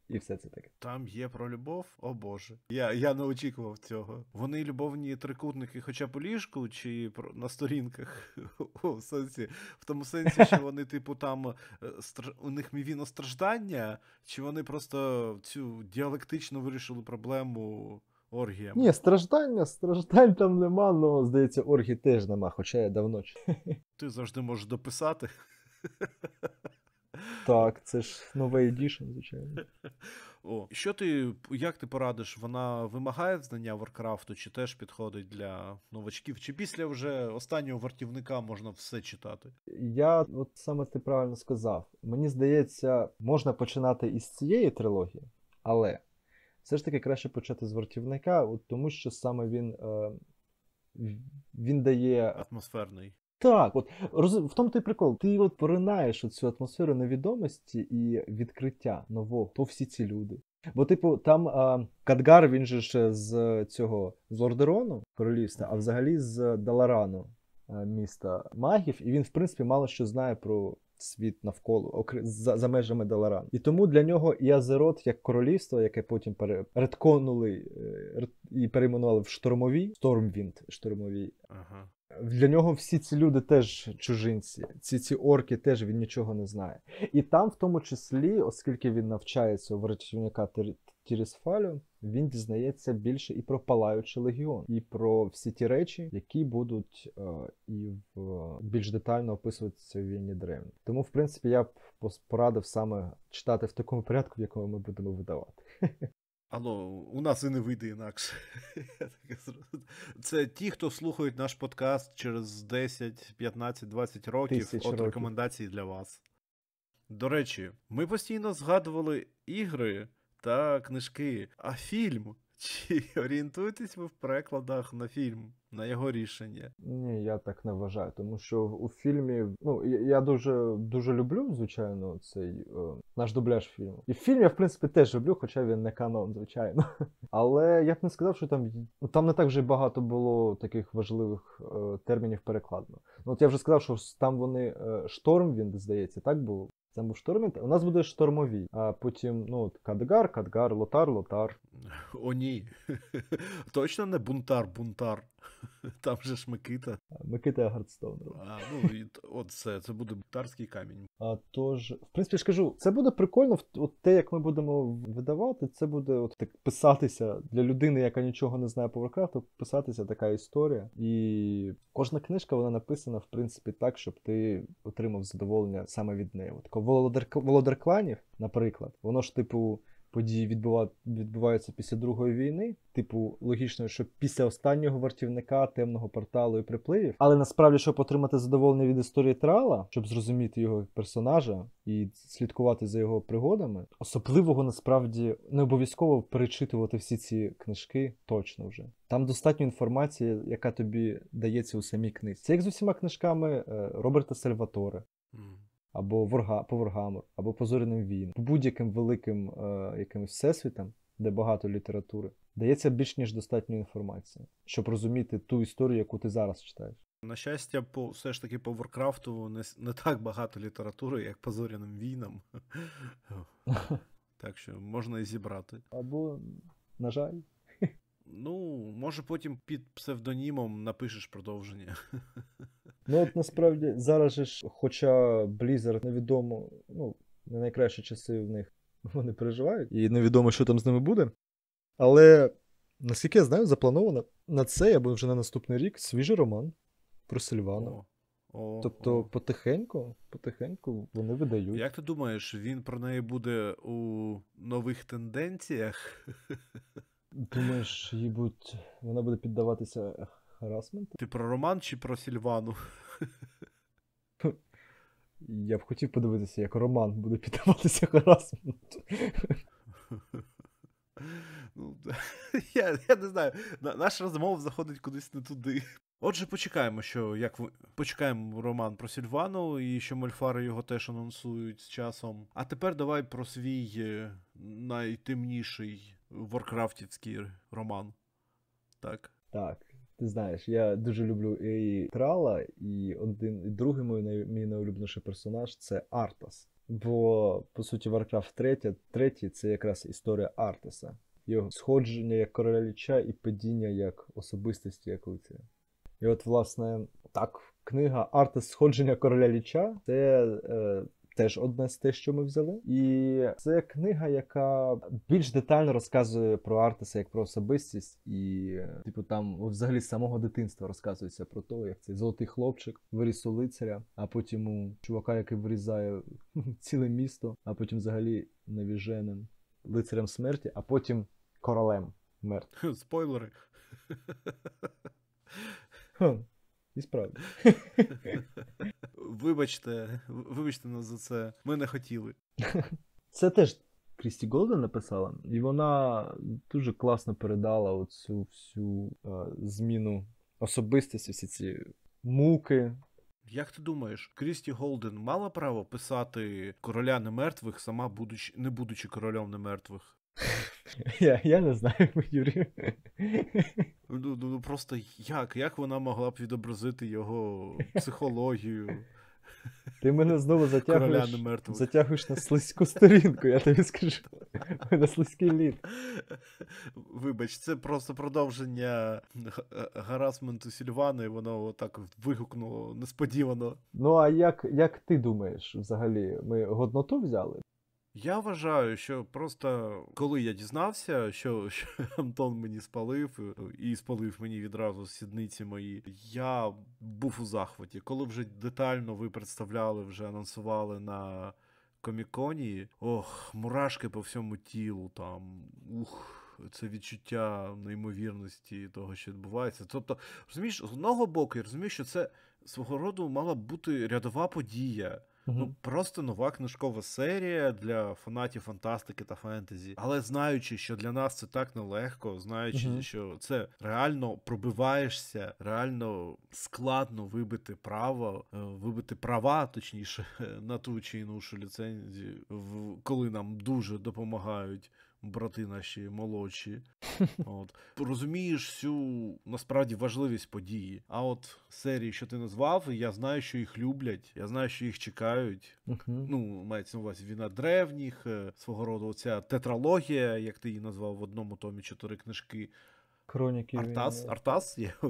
і все це таке. Там є про любов? О Боже. Я, я не очікував цього. Вони любовні трикутники хоча у ліжку, чи про- на сторінках? <laughs> О, в сенсі, в тому сенсі, що вони, <laughs> типу, там е, стр- у них мівіностраждання, чи вони просто цю діалектично вирішили проблему оргіями? Ні, страждання, страждань там нема, але здається, оргі теж нема, хоча я давно. <laughs> Ти завжди можеш дописати. Так, це ж новий едішн, звичайно. <laughs> О, що ти, як ти порадиш, вона вимагає знання Варкрафту, чи теж підходить для новачків, чи після вже останнього вартівника можна все читати? Я, от саме ти правильно сказав. Мені здається, можна починати із цієї трилогії, але все ж таки краще почати з вартівника, от тому що саме він, е, він дає. Атмосферний. Так, от роз... в тому той прикол. Ти от поринаєш цю атмосферу невідомості і відкриття нового, то всі ці люди. Бо, типу, там а, Кадгар, він же ще з цього з Лордерону, королівства, а взагалі з Даларану, міста магів, і він, в принципі, мало що знає про світ навколо, окр... за, за межами Даларан. І тому для нього і Азерот, як королівство, яке потім пере... редконули е, ред- і перейменували в штормові, Стормвінд штормові, Ага. для нього всі ці люди теж чужинці, ці ці орки теж він нічого не знає. І там, в тому числі, оскільки він навчається у вартівника Тир- Тірісфалю, він дізнається більше і про палаючий легіон, і про всі ті речі, які будуть е, і в більш детально описуватися в війні древні. Тому, в принципі, я б порадив саме читати в такому порядку, в якому ми будемо видавати. <laughs> Алло, у нас і не вийде інакше. <laughs> Це ті, хто слухають наш подкаст через 10, 15, 20 років. Тисяч От років. рекомендації для вас. До речі, ми постійно згадували ігри та книжки, а фільм. <laughs> Чи орієнтуєтесь ви в перекладах на фільм, на його рішення? Ні, я так не вважаю, тому що у фільмі, ну я, дуже дуже люблю, звичайно, цей е, наш дубляж фільму. І фільм я, в принципі, теж люблю, хоча він не канон, звичайно. <laughs> Але я б не сказав, що там ну, там не так вже багато було таких важливих е, термінів перекладно. Ну, от я вже сказав, що там вони е, шторм, він здається, так було. Це був штормін. У нас буде штормові, а потім ну, Кадгар, Кадгар, Лотар, Лотар. <laughs> О, ні. <laughs> Точно не бунтар, бунтар. <laughs> Там же ж Микита. Микита Гардстоун. А, ну, і, от це, це буде бунтарський камінь. А тож, в принципі, ж кажу, це буде прикольно. От те, як ми будемо видавати, це буде от так писатися для людини, яка нічого не знає по Warcraft, писатися така історія. І кожна книжка вона написана, в принципі, так, щоб ти отримав задоволення саме від неї. От Володар, Володар кланів, наприклад, воно ж, типу. Події відбува... відбуваються після Другої війни. Типу, логічно, що після останнього вартівника, темного порталу і припливів. Але насправді, щоб отримати задоволення від історії Трала, щоб зрозуміти його персонажа і слідкувати за його пригодами, особливого насправді не обов'язково перечитувати всі ці книжки точно вже. Там достатньо інформації, яка тобі дається у самій книзі. Це як з усіма книжками е, Роберта Сальваторе. Або Ворга, по Воргамор, або по зоряним війнам, по будь-яким великим е, якимось всесвітам, де багато літератури, дається більш ніж достатньо інформації, щоб розуміти ту історію, яку ти зараз читаєш. На щастя, по все ж таки по Варкрафту не, не так багато літератури, як по зоряним війнам. <laughs> Так що можна і зібрати. Або, на жаль, Ну, може потім під псевдонімом напишеш продовження. <laughs> ну от насправді зараз же ж, хоча Blizzard невідомо, ну, не найкращі часи в них <laughs> вони переживають, і невідомо, що там з ними буде. Але наскільки я знаю, заплановано на цей або вже на наступний рік свіжий роман про Сильвану. О, о, Тобто о. потихеньку, потихеньку вони видають. Як ти думаєш, він про неї буде у нових тенденціях? <laughs> Думаєш, їй будуть... вона буде піддаватися харасменту? Ти про роман чи про Сільвану? Я б хотів подивитися, як роман буде піддаватися харасменту. Ну, я, я не знаю. На- Наш розмова заходить кудись не туди. Отже, почекаємо, що як почекаємо роман про Сільвану, і що Мольфари його теж анонсують з часом. А тепер давай про свій е, найтемніший Варкрафтівський роман. Так. Так, ти знаєш, я дуже люблю і Трала, і один, і другий мій, най- мій найулюбленіший персонаж це Артас. Бо, по суті, Warcraft 3, третій це якраз історія Артаса. Його сходження як короля ліча і падіння як особистості як лицаря. І от, власне, так, книга Артас Сходження короля ліча це е, теж одне з те, що ми взяли. І це книга, яка більш детально розказує про Артаса як про особистість, і, типу, там взагалі з самого дитинства розказується про те, як цей золотий хлопчик виріс у лицаря, а потім у чувака, який вирізає <laughs> ціле місто, а потім взагалі навіженим лицарем смерті, а потім королем мертвим. Спойлери. І справді. <laughs> Вибачте, вибачте нас за це. Ми не хотіли. <laughs> Це теж Крісті Голден написала, і вона дуже класно передала оцю всю е, зміну особистості, всі ці муки. Як ти думаєш, Крісті Голден мала право писати короля немертвих, сама будучи, не будучи королем немертвих? <laughs> <laughs> Я, я не знаю, <laughs> Юрій. Ну, ну, ну просто як? Як вона могла б відобразити його психологію Ти мене знову затягуєш, затягуєш на слизьку сторінку, я тобі скажу. На слизький лід. Вибач, це просто продовження гарасменту Сільвана, і воно отак вигукнуло несподівано. Ну, а як, як ти думаєш, взагалі, ми годноту взяли? Я вважаю, що просто коли я дізнався, що, <laughs> що Антон мені спалив і спалив мені відразу сідниці мої, я був у захваті. Коли вже детально ви представляли, вже анонсували на коміконі, ох, мурашки по всьому тілу там. Ух. Це відчуття неймовірності того, що відбувається. Тобто, розумієш, з одного боку, я розумію, що це свого роду мала бути рядова подія. Ну, просто нова книжкова серія для фанатів фантастики та фентезі. Але знаючи, що для нас це так нелегко, знаючи, Мгм. що це реально пробиваєшся, реально складно вибити право, е, вибити права, точніше, <laughs> на ту чи іншу ліцензію, коли нам дуже допомагають брати наші молодші. <laughs> От. Розумієш всю насправді важливість події. А от серії, що ти назвав, я знаю, що їх люблять, я знаю, що їх чекають. Мгм. Ну, мається на увазі війна древніх, е, свого роду оця тетралогія, як ти її назвав в одному томі чотири книжки. Хроніки. Артас, війни. Артас? Я А-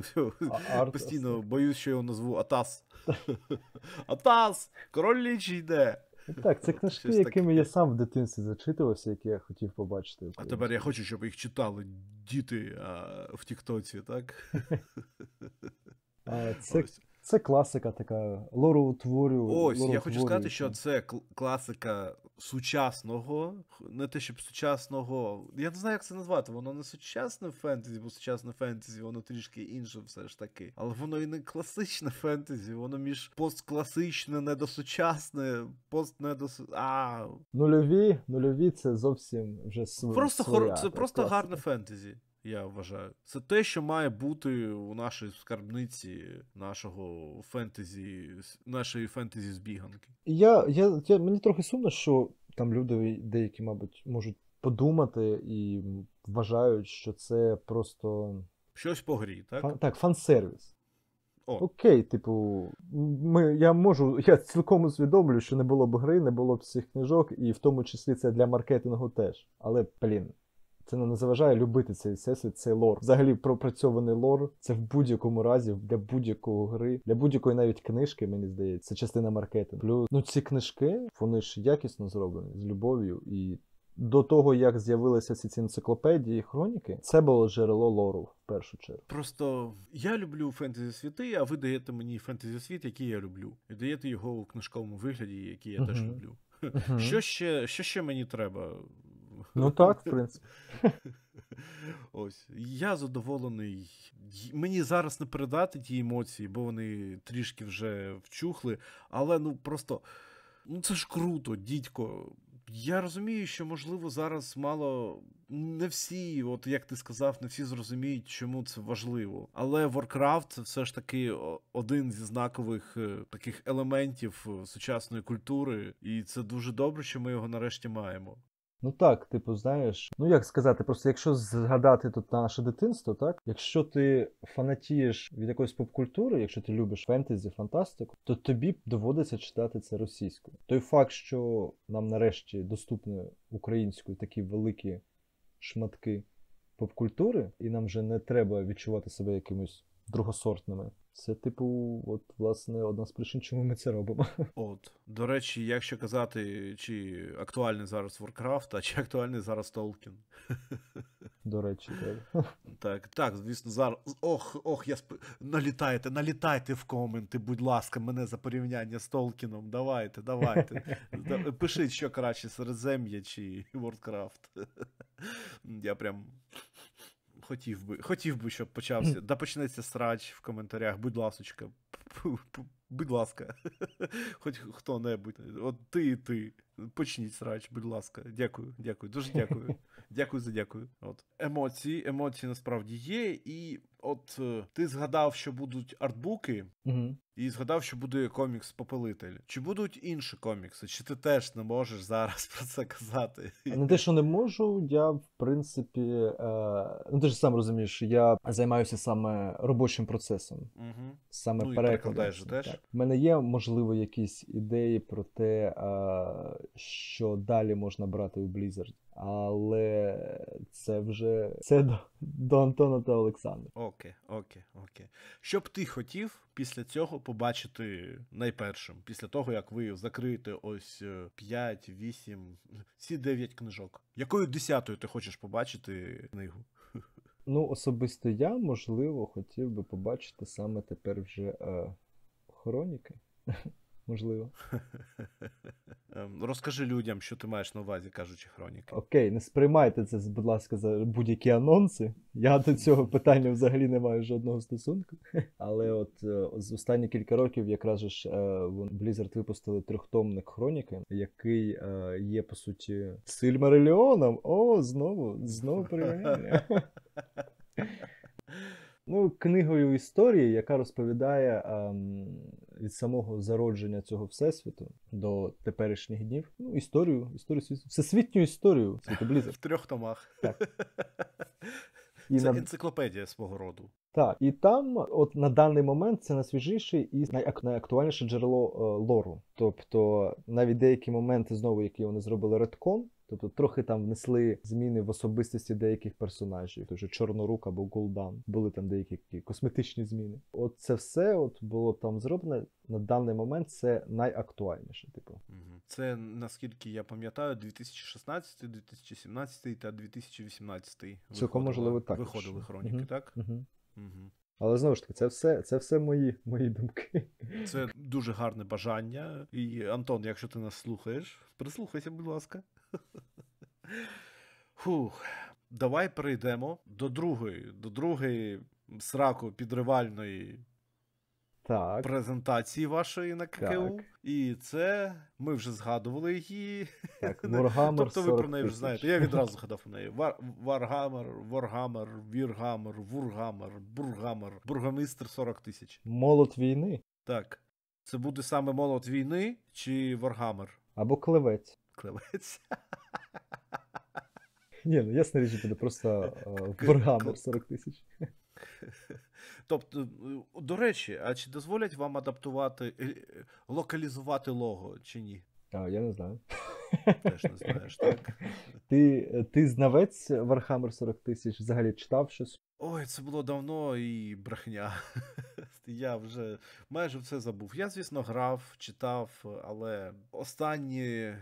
Арт- постійно боюсь, що його назву Атас. <laughs> Атас! Король лічі йде. <laughs> Так, це книжки, якими я сам в дитинстві зачитувався, які я хотів побачити. А тепер я хочу, щоб їх читали діти а, в Тіктоці, так? <laughs> Це, це класика така лороутворю. Ось, я хочу сказати, що це кл- класика сучасного, не те, щоб сучасного. Я не знаю, як це назвати. Воно не сучасне фентезі, бо сучасне фентезі, воно трішки інше все ж таки. Але воно і не класичне фентезі, воно між посткласичне, недосучасне, пост недос... А, Нульові, нульові це зовсім вже св... просто своя хоро... це просто класика. гарне фентезі. Я вважаю, це те, що має бути у нашій скарбниці нашого фентезі, нашої фентезі збіганки. Я, я, я, мені трохи сумно, що там люди деякі, мабуть, можуть подумати і вважають, що це просто Щось по грі, так? фан, так, фан-сервіс. О, Окей, типу, ми, я можу, <laughs> я цілком усвідомлю, що не було б гри, не було б цих книжок, і в тому числі це для маркетингу теж. Але, блін, це не заважає любити цей всесвіт, цей лор. Взагалі пропрацьований лор це в будь-якому разі для будь-якої гри, для будь-якої навіть книжки, мені здається, це частина маркетингу. Плюс ну ці книжки, вони ж якісно зроблені з любов'ю і. До того, як з'явилися ці ці енциклопедії і хроніки, це було джерело лору в першу чергу. просто я люблю фентезі світи, а ви даєте мені фентезі світ, який я люблю. І даєте його у книжковому вигляді, який я теж Мгм. люблю. Мгм. Що ще, що ще мені треба? Ну <laughs> так, в принципі. <laughs> Ось. Я задоволений. Мені зараз не передати ті емоції, бо вони трішки вже вчухли. Але ну просто. Ну це ж круто, дідько. Я розумію, що можливо зараз мало не всі, от як ти сказав, не всі зрозуміють, чому це важливо. Але Warcraft це все ж таки один зі знакових е, таких елементів е, сучасної культури, і це дуже добре, що ми його нарешті маємо. Ну так, типу, знаєш, ну як сказати, просто якщо згадати тут наше дитинство, так, якщо ти фанатієш від якоїсь поп-культури, якщо ти любиш фентезі, фантастику, то тобі доводиться читати це російською. Той факт, що нам нарешті доступні українською такі великі шматки поп-культури, і нам вже не треба відчувати себе якимось другосортними. Це, типу, от, власне, одна з причин, чому ми це робимо. <laughs> От, до речі, якщо казати, чи актуальний зараз Warcraft, а чи актуальний зараз Толкін. <laughs> До речі, так. <laughs> Так, так, звісно, зараз. Ох, ох, я сп... налітайте, налітайте в коменти, будь ласка, мене за порівняння з Толкіном. Давайте, давайте. Пишіть, що краще, Середзем'я чи Warcraft. Я прям. Хотів би, хотів би, щоб почався. Да почнеться срач в коментарях, будь ласочка. Будь ласка. <laughs> Хоч хто-небудь. От ти і ти. Почніть срач, будь ласка. Дякую, дякую, дуже дякую. <laughs> Дякую за дякую. От. Емоції, емоції насправді є. І от е, ти згадав, що будуть артбуки, Угу. і згадав, що буде комікс Попелитель. Чи будуть інші комікси? Чи ти теж не можеш зараз <laughs> про це казати? Не те, що не можу, я в принципі, е, ну ти ж сам розумієш, я займаюся саме робочим процесом, Угу. саме Ну. Перекладаєш теж? У мене є, можливо, якісь ідеї про те, що далі можна брати у Blizzard, але це вже це до, до Антона та Олександра. Окей, окей, окей. Що б ти хотів після цього побачити найпершим, після того, як ви закриєте ось 5, 8, ці 9 книжок? Якою десятою ти хочеш побачити книгу? Ну, особисто я, можливо, хотів би побачити саме тепер вже е, хроніки. <laughs> Можливо. Ем, Розкажи людям, що ти маєш на увазі, кажучи хроніки. Окей, не сприймайте це, будь ласка, за будь-які анонси. Я до цього питання взагалі не маю жодного стосунку. <laughs> Але от е, з останні кілька років якраз ж е, Blizzard випустили трьохтомник хроніки, який е, є по суті Сильмарилліоном. О, знову, знову порівняння. <laughs> Ну, книгою історії, яка розповідає ем, від самого зародження цього всесвіту до теперішніх днів. Ну, історію, історію світу, всесвітню історію світу Blizzard. <laughs> В трьох томах. Так. <laughs> І Це на... енциклопедія свого роду. Так, і там, от на даний момент, це найсвіжіше і найак- найактуальніше джерело е, лору. Тобто, навіть деякі моменти, знову, які вони зробили редкон, тобто трохи там внесли зміни в особистості деяких персонажів, той же Чорнорук або Гул'дан, були там деякі такі косметичні зміни. От це все от було там зроблено на даний момент. Це найактуальніше. Типу, Це, наскільки я пам'ятаю, 2016, 2017 та 2018 Цілком можливо так, виходили хроніки, Мгм. так? угу. Угу. але знову ж таки, це все, це все мої, мої думки. Це дуже гарне бажання. І Антон, якщо ти нас слухаєш, прислухайся, будь ласка. Фух. Давай перейдемо до другої, до другої сраку підривальної Так. презентації вашої на ККУ. Так. І це ми вже згадували її. Так, <laughs> Тобто ви про неї вже знаєте. Я відразу згадав про неї. Вар, Варгамер, Воргамер, Віргамер, Вургамер, Бургамер, Бургомістр 40 тисяч. Молот війни Так. Це буде саме молот війни чи Варгамер? або клевець. Клевець. Ні, ну ясна річ, буде просто К- Warhammer 40 тисяч. Тобто, е, до речі, а чи дозволять вам адаптувати, е, е, локалізувати лого, чи ні? А, я не знаю. Теж не знаєш, так? Ти, ти знавець Warhammer 40 тисяч, взагалі читав щось? Ой, це було давно і брехня. <laughs> Я вже майже все забув. Я, звісно, грав, читав, але останні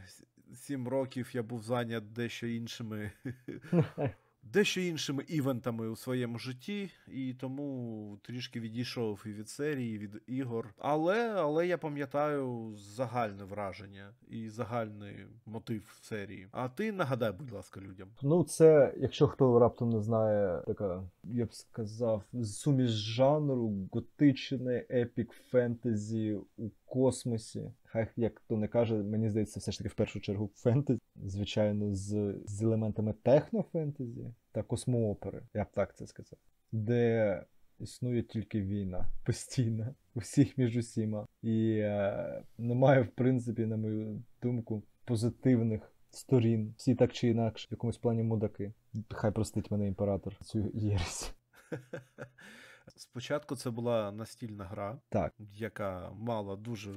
сім років я був зайнят дещо іншими. <laughs> Дещо іншими івентами у своєму житті, і тому трішки відійшов і від серії, і від ігор. Але, але я пам'ятаю загальне враження і загальний мотив серії. А ти нагадай, будь ласка, людям. Ну, це, якщо хто раптом не знає, така, я б сказав, суміш жанру, готичне, епік фентезі у космосі. Хай як хто не каже, мені здається, все ж таки в першу чергу фентезі, звичайно, з, з елементами технофентезі та космоопери, я б так це сказав, де існує тільки війна <laughs> постійна, усіх між усіма. І е, немає, в принципі, на мою думку, позитивних сторін. Всі так чи інакше, в якомусь плані мудаки. Хай простить мене імператор цю єресь. <laughs> Спочатку це була настільна гра, Так. яка мала дуже.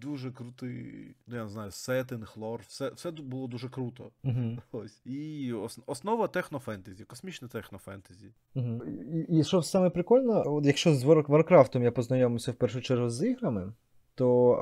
Дуже крутий, ну, я не знаю, сеттинг, лор, все, все було дуже круто. Угу. <laughs> Ось. І ос- основа технофентезі, космічне технофентезі. Угу. І, і що саме прикольно, от якщо з Вар- Варкрафтом я познайомився в першу чергу з іграми, то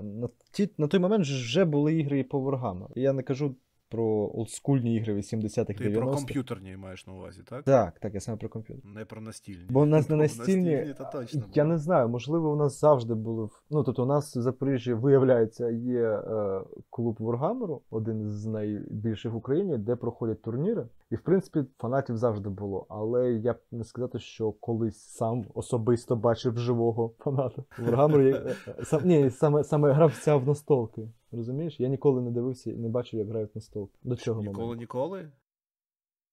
е, на, ті, на той момент вже були ігри і по Warhammer. Я не кажу про олдскульні ігри 80-х, Ти про 90-х. комп'ютерні маєш на увазі, так? Так, так, я саме про комп'ютер. Не про настільні. Бо у нас <laughs> не Бо настільні. то точно. Я було. не знаю, можливо, у нас завжди були. Ну, тобто, у нас в Запоріжжі, виявляється, є е, клуб Warhammer, один з найбільших в Україні, де проходять турніри. І, в принципі, фанатів завжди було. Але я б не сказати, що колись сам особисто бачив живого фаната. Е, е, сам, ні, саме, саме гравця в настолки. Розумієш? Я ніколи не дивився і не бачив, як грають в настолки. До цього моменту. Ніколи, ніколи?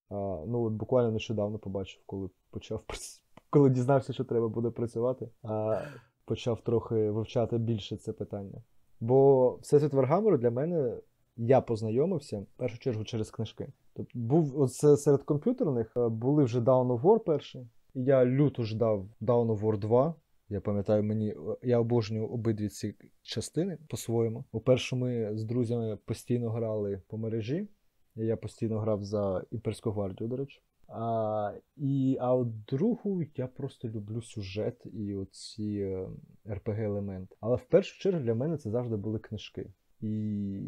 А, ну, от буквально нещодавно побачив, коли почав коли дізнався, що треба буде працювати, а почав трохи вивчати більше це питання. Бо Всесвіт Варгамеру для мене я познайомився в першу чергу через книжки. Тобто був оце серед комп'ютерних е, були вже Dawn of War перший. Я люто ждав Dawn of War 2. Я пам'ятаю, мені я обожнюю обидві ці частини по-своєму. У першу ми з друзями постійно грали по мережі. Я постійно грав за імперську гвардію, до речі. А, і, а от другу я просто люблю сюжет і оці РПГ-елементи. Але в першу чергу для мене це завжди були книжки. І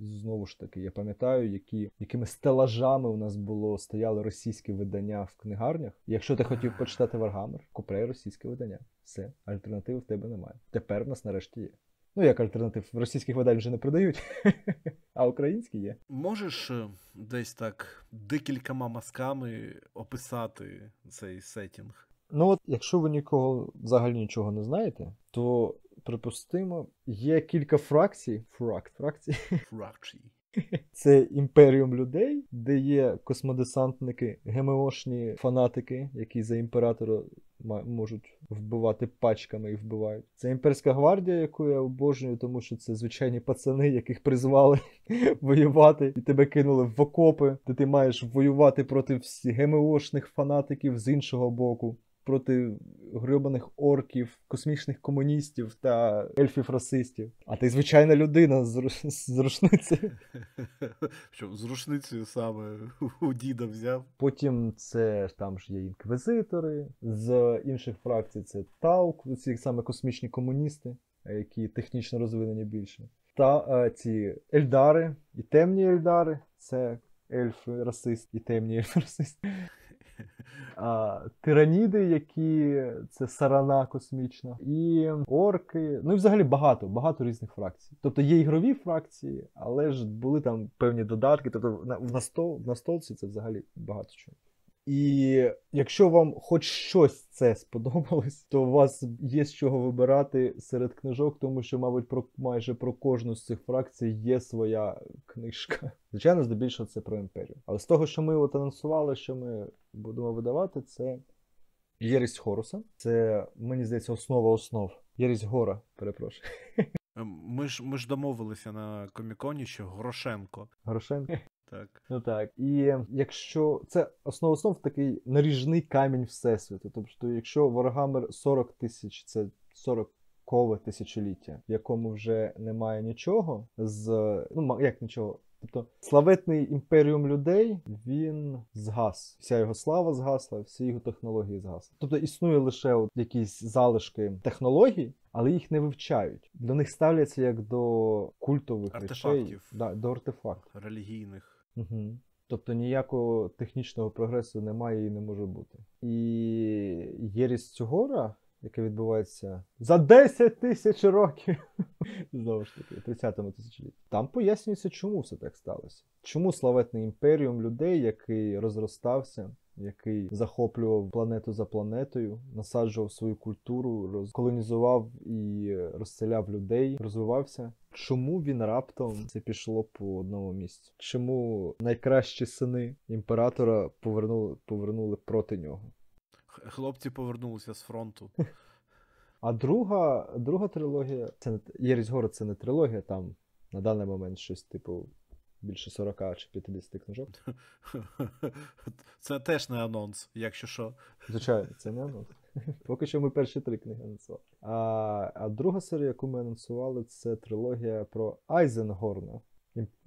знову ж таки, я пам'ятаю, які, якими стелажами у нас було стояли російські видання в книгарнях. Якщо ти хотів почитати Варгамер, купляй російське видання. Все, альтернативи в тебе немає. Тепер в нас нарешті є. Ну, як альтернатив, російських видань вже не продають, <laughs> а українські є. Можеш е, десь так декількома мазками описати цей сетінг? Ну от, якщо ви нікого взагалі нічого не знаєте, то припустимо, є кілька фракцій. Фракт, фракцій. Фракції. <laughs> Це імперіум людей, де є космодесантники, ГМОшні фанатики, які за імператора можуть вбивати пачками і вбивають. Це імперська гвардія, яку я обожнюю, тому що це звичайні пацани, яких призвали <laughs> воювати, і тебе кинули в окопи, де ти маєш воювати проти всіх ГМОшних фанатиків з іншого боку. Проти грьобаних орків, космічних комуністів та ельфів-расистів. А ти звичайна людина з, з рушницею. <laughs> Що з рушницею саме у діда взяв. Потім це там ж є інквізитори, з інших фракцій це Таук, ці саме космічні комуністи, е, які технічно розвинені більше. Та е, ці Ельдари і темні Ельдари це ельфи расист і темні ельфи расист. <laughs> А, тираніди, які це сарана космічна, і орки. Ну і взагалі багато, багато різних фракцій. Тобто є ігрові фракції, але ж були там певні додатки. Тобто на, в настол, в настолці це взагалі багато чого. І якщо вам хоч щось це сподобалось, то у вас є з чого вибирати серед книжок, тому що, мабуть, про майже про кожну з цих фракцій є своя книжка. <laughs> Звичайно, здебільшого це про імперію. Але з того, що ми от анонсували, що ми будемо видавати, це Єрість Хоруса. Це, мені здається, основа основ. Єрість Гора, перепрошую. Ем, Ми ж ми ж домовилися на коміконі, що Горошенко. Горошенко. Так. Ну так. І якщо це основа основ такий наріжний камінь Всесвіту. Тобто, якщо Warhammer 40 тисяч, це 40 кове тисячоліття, в якому вже немає нічого з. Ну, як нічого. Тобто славетний імперіум людей він згас. Вся його слава згасла, всі його технології згасли. Тобто існує лише от якісь залишки технологій, але їх не вивчають. До них ставляться як до культових речей, да, до артефактів. Релігійних. Угу. Тобто ніякого технічного прогресу немає і не може бути. І єрість цього, яка відбувається за 10 тисяч років, <laughs> знову ж таки, у 30-му тисячолітті, там пояснюється, чому все так сталося. Чому славетний імперіум людей, який розростався, який захоплював планету за планетою, насаджував свою культуру, роз... колонізував і розселяв людей, розвивався. Чому він раптом це пішло по одному місцю? Чому найкращі сини імператора повернули, повернули проти нього? Хлопці повернулися з фронту. А друга, друга трилогія, це не Єрість Гора, це не трилогія, там на даний момент щось типу більше 40 чи 50 книжок. <laughs> Це теж не анонс, якщо що. Звичайно, це не анонс. <laughs> Поки що ми перші три книги анонсували. А, а друга серія, яку ми анонсували, це трилогія про Айзенгорна.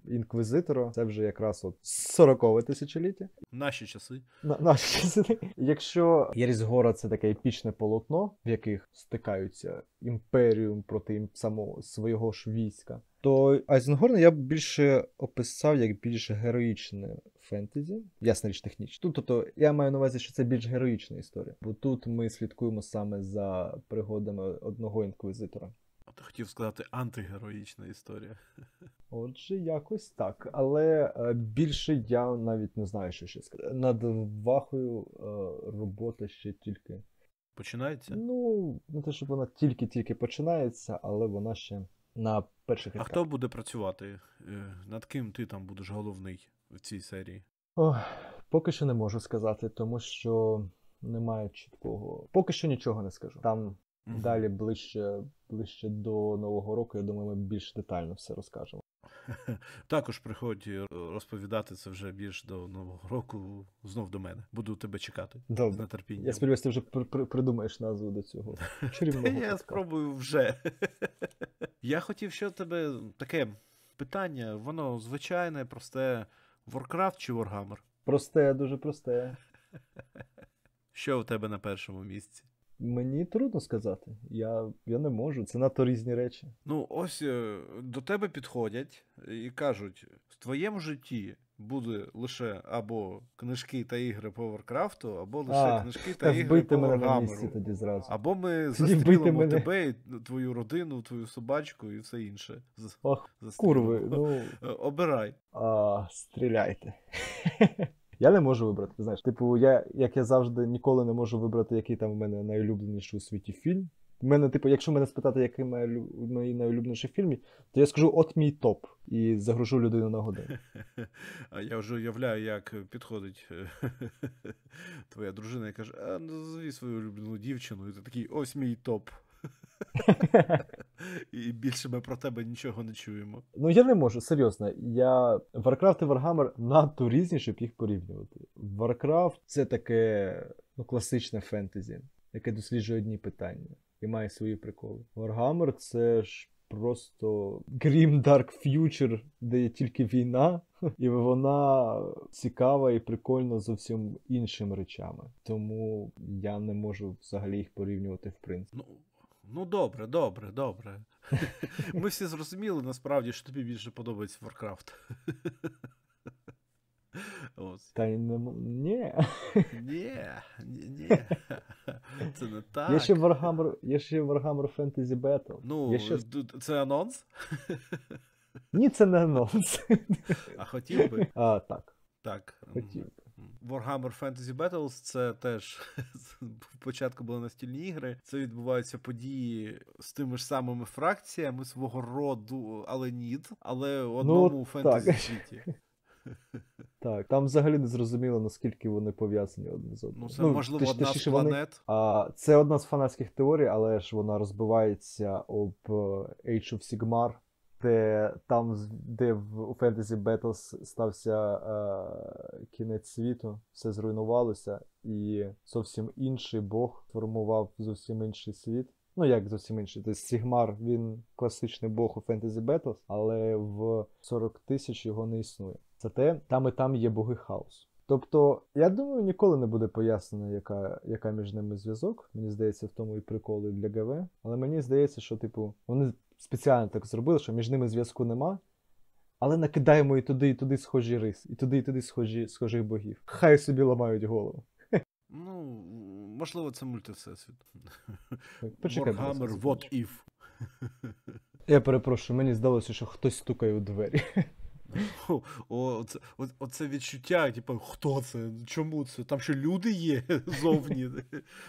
Інквізитора, це вже якраз от 40-ве тисячоліття. Наші часи. На, наші часи. Якщо Єрість це таке епічне полотно, в яких стикаються імперіум проти самого свого ж війська, то Айзенгорна я б більше описав як більш героїчне фентезі, ясна річ технічно. Тут, тобто, я маю на увазі, що це більш героїчна історія, бо тут ми слідкуємо саме за пригодами одного інквізитора. От хотів сказати антигероїчна історія. Отже, якось так. Але е, більше я навіть не знаю, що ще сказати. Над вахою е, робота ще тільки. Починається? Ну, не те, щоб вона тільки-тільки починається, але вона ще на перших А хто буде працювати? Е, Над ким ти там будеш головний в цій серії? Ох, поки що не можу сказати, тому що немає чіткого. Поки що нічого не скажу. Там Далі ближче, ближче до Нового року, я думаю, ми більш детально все розкажемо. <laughs> Також приходь е, розповідати це вже більш до Нового року знов до мене. Буду тебе чекати Добре. нетерпінням. Я сподіваюся, ти вже при- при- придумаєш назву до цього. <laughs> Я спробую вже. <laughs> Я хотів ще тебе таке питання, воно звичайне, просте. Warcraft чи Warhammer? Просте, дуже просте. Що у тебе на першому місці? Мені трудно сказати. Я, я не можу. Це надто різні речі. Ну, ось е, до тебе підходять і кажуть: в твоєму житті буде лише або книжки та ігри по Варкрафту, або лише А, книжки та Та ігри по місці тоді зразу. Або ми застрілимо тебе, і твою родину, твою собачку і все інше. Ох, курви, ну. Е, Обирай. А, стріляйте. <laughs> Я не можу вибрати. Знаєш, типу, я, як я завжди ніколи не можу вибрати, який там в мене найулюбленіший у світі фільм. В мене, типу, якщо мене спитати, який мої найулюбленіші фільми, то я скажу от мій топ і загружу людину на годину. <laughs> А я вже уявляю, як підходить <laughs> твоя дружина і каже: а назові свою улюблену дівчину, і ти такий ось мій топ. <laughs> І більше ми про тебе нічого не чуємо. Ну я не можу, серйозно. Я Warcraft і Warhammer надто різні, щоб їх порівнювати. Warcraft це таке ну, класичне фентезі, яке досліджує одні питання і має свої приколи. Warhammer це ж просто Grim Dark Future, де є тільки війна, <laughs> і вона цікава і прикольна зовсім іншими речами. Тому я не можу взагалі їх порівнювати в принципі. Ну, добре, добре, добре. <laughs> Ми всі зрозуміли насправді, що тобі більше подобається Warcraft. <laughs> Ось. Та й не ні. Ні, ні, ні. <laughs> Це не так. Є ще Warhammer, є ще Warhammer Fantasy Battle. Ну, є ще... це анонс? Ні, це не анонс. А хотів би. а, так, Так. хотів би. Warhammer Fantasy Battles це теж <laughs> спочатку були настільні ігри. Це відбуваються події з тими ж самими фракціями свого роду, але ніт, але в одному фентезі так. світі. <laughs> Так, там взагалі не зрозуміло, наскільки вони пов'язані одне з одним. Ну, це можливо точ- одна з точніше, вони- планет. А, це одна з фанатських теорій, але ж вона розбивається об е, Age of Sigmar, де там, де в у Fantasy Battles стався е, кінець світу, все зруйнувалося, і зовсім інший бог формував зовсім інший світ. Ну, як зовсім інший. Тобто Сігмар, він класичний бог у Fantasy Battles, але в 40 тисяч його не існує. Зате там і там є боги хаосу. Тобто, я думаю, ніколи не буде пояснено, яка, яка між ними зв'язок. Мені здається, в тому і приколи для ГВ. Але мені здається, що, типу, вони спеціально так зробили, що між ними зв'язку нема. Але накидаємо і туди, і туди схожі рис, і туди, і туди схожі, схожих богів. Хай собі ламають голову. Ну, можливо, це мультивсесвіт. Warhammer What If. Я перепрошую, мені здалося, що хтось стукає у двері. О, оце, оце відчуття, типу, хто це? Чому це? Там що люди є <laughs> зовні.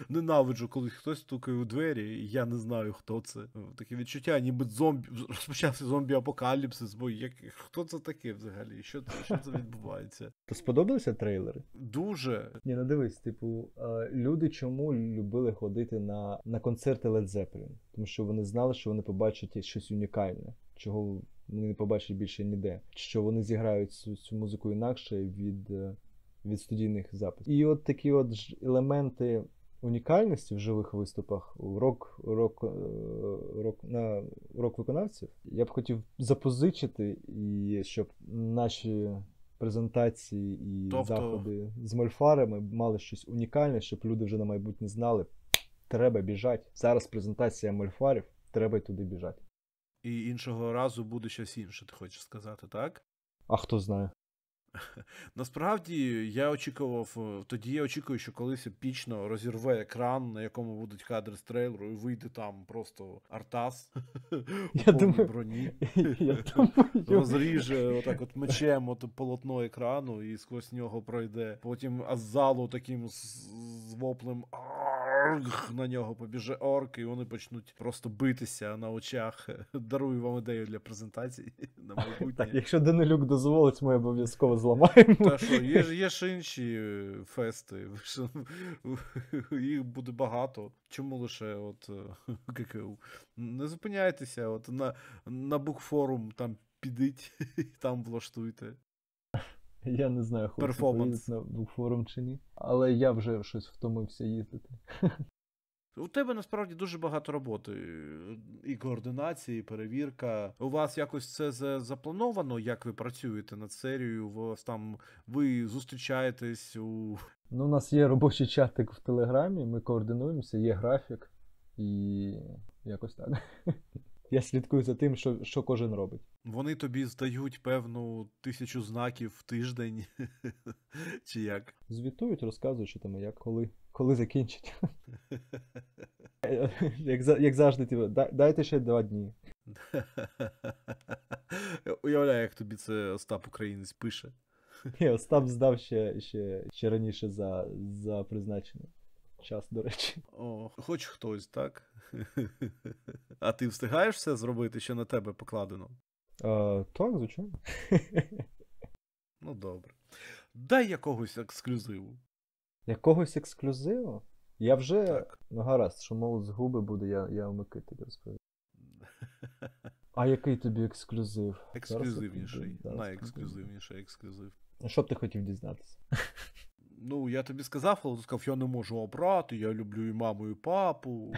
Ненавиджу, коли хтось стукає у двері, і я не знаю, хто це. Таке відчуття, ніби зомбі розпочався зомбі-апокаліпсис, бо як, хто це таке взагалі? Що це, що це відбувається? То сподобалися трейлери? Дуже. Ні, ну дивись, типу, е, люди чому любили ходити на, на концерти Led Zeppelin? Тому що вони знали, що вони побачать щось унікальне, чого вони не побачать більше ніде. Що вони зіграють цю, цю музику інакше від, е, від студійних записів. І от такі от ж елементи унікальності в живих виступах у рок, рок, е, рок, на рок виконавців я б хотів запозичити, і щоб наші презентації і Тобто- заходи з мольфарами мали щось унікальне, щоб люди вже на майбутнє знали. Треба біжати. Зараз презентація мольфарів, треба й туди біжати. І іншого разу буде щось інше, ти хочеш сказати, так? А хто знає? <laughs> Насправді я очікував, е, тоді я очікую, що колись епічно розірве екран, на якому будуть кадри з трейлеру, і вийде там просто Артас <laughs> Я думаю- броні. <laughs> Я думаю, Розріже отак от мечем от полотно екрану і сквозь нього пройде. Потім з залу таким з воплем «Арг!» на нього побіже орк, і вони почнуть просто битися на очах. <laughs> Дарую вам ідею для презентації <laughs> на майбутнє. так, якщо Данилюк дозволить, ми обов'язково зламаємо. Та що, є, ж- є ж інші фести. <laughs> Їх буде багато. Чому лише от ГКУ? Не зупиняйтеся, от на, на букфорум там підіть там влаштуйте. Я не знаю, Перформанс. поїдуть на букфорум чи ні. Але я вже щось втомився їздити. <laughs> У тебе насправді дуже багато роботи. І координації, і перевірка. У вас якось це заплановано, як ви працюєте над серією? У вас там ви зустрічаєтесь у Ну, у нас є робочий чатик в Телеграмі, ми координуємося, є графік, і якось так. <laughs> Я слідкую за тим, що, що кожен робить. Вони тобі здають певну тисячу знаків в тиждень, <laughs> чи як? Звітують, розказують, що там як, коли, коли закінчать. <laughs> як, як завжди, типу, дайте ще два дні. <laughs> Уявляю, як тобі це Остап Українець пише. Ні, Остап здав ще, ще, ще раніше за, за призначений час, до речі. О, хоч хтось, так? А ти встигаєш все зробити, що на тебе покладено? А, так, звичайно. <laughs> Ну добре. Дай якогось ексклюзиву. Якогось ексклюзиву? Я вже. Так. Ну гаразд, що мов з губи буде, я, я у Мики тобі розповім. А який тобі ексклюзив? Ексклюзивніший. Найексклюзивніший ексклюзив. Що б ти хотів дізнатися? <laughs> Ну, я тобі сказав, але ти сказав, я не можу обрати, я люблю і маму, і папу.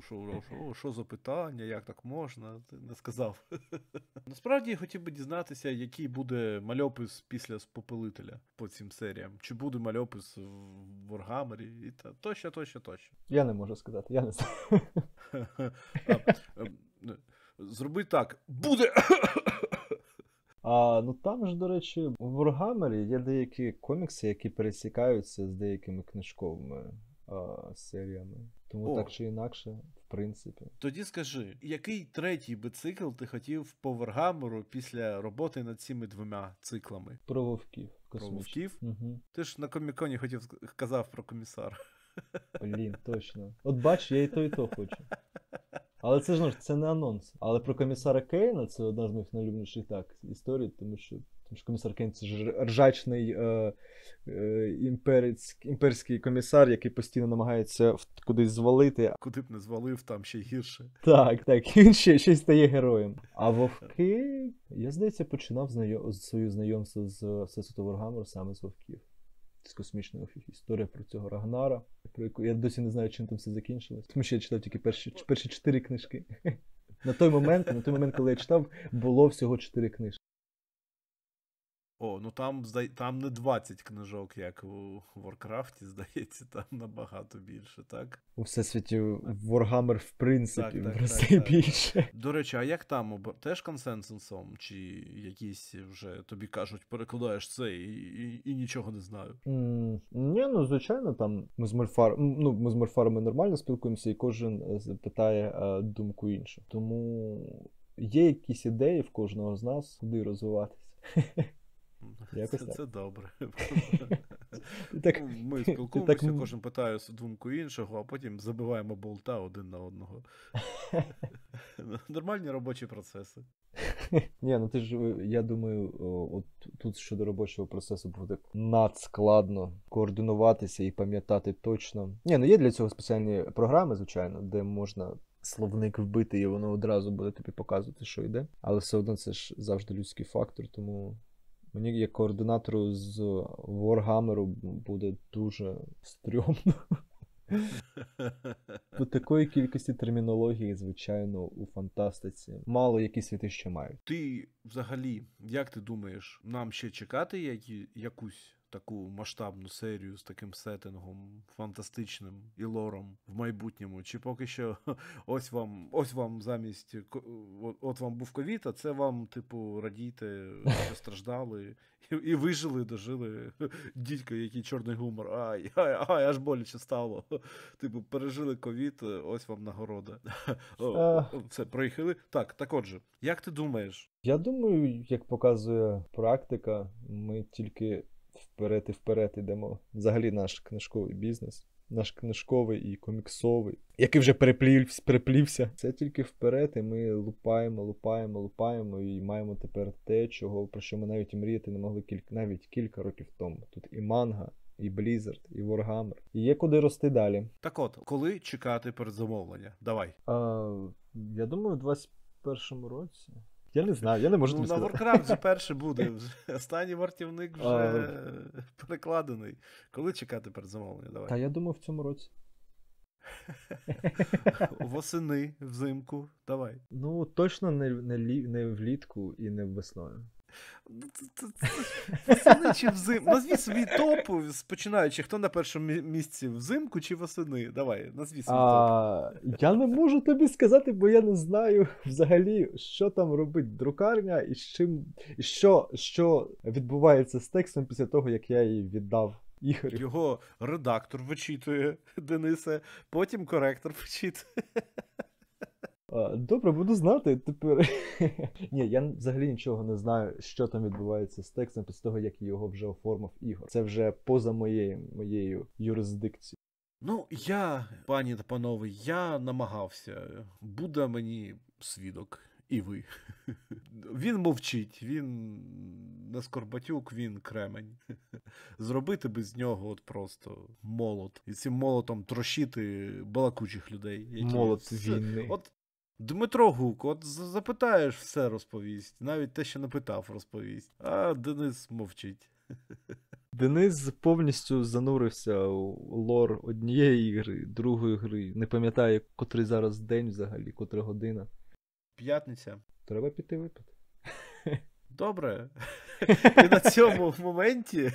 Що, що, що за питання, як так можна? Ти не сказав. <laughs> Насправді я хотів би дізнатися, який буде мальопис після спопелителя по цим серіям. Чи буде мальопис в Warhammer і та тощо, тощо, тощо. Я не можу сказати, я не знаю. <laughs> Ем, Зроби так. Буде. А ну там ж, до речі, в Warhammer є деякі комікси, які пересікаються з деякими книжковими а, серіями. Тому О. так чи інакше, в принципі. Тоді скажи, який третій би цикл ти хотів по Warhammer після роботи над цими двома циклами? Про вовків. Про вовків? Угу. Ти ж на коміконі хотів казав про комісар. Блін, точно. От бач, я і то, і то <laughs> хочу. Але це ж ну, це не анонс. Але про комісара Кейна це одна з моїх найлюбніших так історій, тому що, тому що комісар Кейн це ж ржачний е, е, імперець, імперський комісар, який постійно намагається кудись звалити. Куди б не звалив, там ще гірше. Так, так, <laughs> він ще, ще й стає героєм. А вовки, я здається, починав знайо... своє знайомство з Всесвіту Warhammer саме з вовків. З космічної. Історія про цього Рагнара, про яку я досі не знаю, чим там все закінчилось. Тому що я читав тільки перші, перші чотири книжки. <laughs> На той момент, на той момент, коли я читав, було всього чотири книжки. О, ну там, там не 20 книжок, як у Варкрафті, здається, там набагато більше, так? У всесвіті Warhammer, в принципі, Так, так, рази так, так. більше. До речі, а як там теж консенсусом? Чи якісь вже тобі кажуть, перекладаєш це і, і, і нічого не знаю? М, Ні, ну звичайно, там ми з Мольфар... ну, ми з Мольфарами нормально спілкуємося, і кожен е, питає е, думку іншого. Тому є якісь ідеї в кожного з нас, куди розвиватися. <laughs> Якось Це, так. це добре. <laughs> <laughs> Так, Ну, Ми спілкуємося, так кожен питає думку іншого, а потім забиваємо болта один на одного. <laughs> Нормальні робочі процеси. Ні, ну ти ж, я думаю, от тут щодо робочого процесу буде надскладно координуватися і пам'ятати точно. Ні, ну є для цього спеціальні програми, звичайно, де можна словник вбити, і воно одразу буде тобі показувати, що йде. Але все одно це ж завжди людський фактор, тому мені як координатору з Warhammer буде дуже стрьомно. <laughs> По такої кількості термінології, звичайно, у фантастиці мало які світи ще мають. Ти взагалі, як ти думаєш, нам ще чекати які, якусь таку масштабну серію з таким сеттингом фантастичним і лором в майбутньому? Чи поки що <laughs> ось вам, ось вам замість от- вам був ковід, а це вам, типу, радійте, <laughs> що страждали і, і вижили, дожили. <laughs> Дідько, який чорний гумор. Ай, ай, ай, аж боляче стало. Типу, пережили ковід, ось вам нагорода. Е. о, Все, проїхали. Так, так отже, як ти думаєш, Я думаю, як показує практика, ми тільки вперед і вперед ідемо. Взагалі наш книжковий бізнес, наш книжковий і коміксовий, який вже переплівся, переплівся. Це тільки вперед, і ми лупаємо, лупаємо, лупаємо і маємо тепер те, чого про що ми навіть мріяти не могли кілька, навіть кілька років тому. Тут і манга, і Blizzard, і Warhammer. І є куди рости далі. Так от, коли чекати передзамовлення? Давай. А, я думаю, в 21-му році. Я не знаю, я не можу ну, тобі на. Warcraft <laughs> вже перше буде. Вже. Останній вартівник вже А. перекладений. Коли чекати передзамовлення? Та Давай. я думаю, в цьому році. <laughs> Восени, взимку. Давай. Ну, точно не, не, не влітку і не весною. Ну, Восени чи взимку? Назві свій топ, починаючи, хто на першому місці взимку чи восени? Давай, назві свій топ. Я не можу тобі сказати, бо я не знаю взагалі, що там робить друкарня і з чим, і що, що відбувається з текстом після того, як я її віддав Ігорю. Його редактор вичитує <laughs> Денисе, потім коректор вичитує. Добре, буду знати тепер. <laughs> Ні, я взагалі нічого не знаю, що там відбувається з текстом після того, як його вже оформив Ігор. Це вже поза моєю, моєю юрисдикцією. Ну, я, пані та панове, я намагався. Буде мені свідок. І ви. <laughs> Він мовчить, він не скорбатюк, він кремень. <laughs> Зробити без нього от просто молот. І цим молотом трощити балакучих людей. Які Молот війни. От Дмитро Гук, от запитаєш, все розповість. Навіть те, що не питав, розповість. А Денис мовчить. <laughs> Денис повністю занурився у лор однієї ігри, другої гри. Не пам'ятає, котрий зараз день взагалі, котра година. П'ятниця. Треба піти випити. <laughs> Добре. <laughs> І на цьому моменті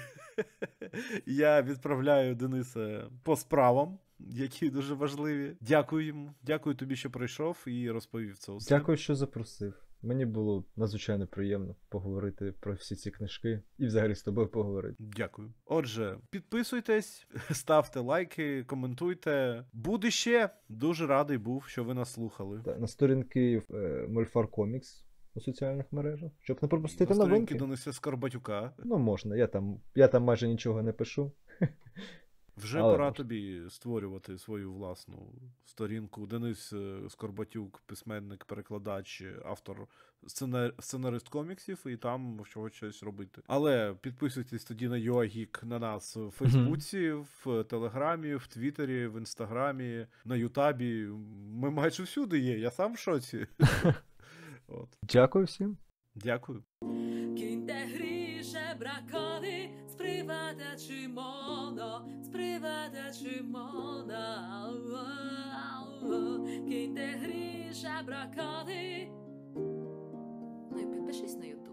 я відправляю Дениса по справам, які дуже важливі. Дякую йому. Дякую тобі, що прийшов і розповів це усе. Дякую, що запросив. Мені було надзвичайно приємно поговорити про всі ці книжки і взагалі з тобою поговорити. Дякую. Отже, підписуйтесь, <laughs> ставте лайки, коментуйте. Буде ще. Дуже радий був, що ви нас слухали. Та, на сторінки е, Мольфар Комікс у соціальних мережах, щоб не пропустити На сторінки новинки. Дениса Скорбатюка. Ну, можна, я там, я там майже нічого не пишу. <laughs> Вже Але пора тобі створювати свою власну сторінку. Денис е, Скорбатюк, письменник, перекладач, автор, сцена- сценарист коміксів, і там чого щось робити. Але підписуйтесь тоді на YouAGeek, на нас в Фейсбуці, в Телеграмі, в Твіттері, в Інстаграмі, на Ютабі. Ми майже всюди є, я сам в шоці. <laughs> От. Дякую всім. Дякую. Кіньте гріше бракони, сприватачі oh, сприватачі моно. Кіньте гріше бракони. Ну і підпишись на Ютуб.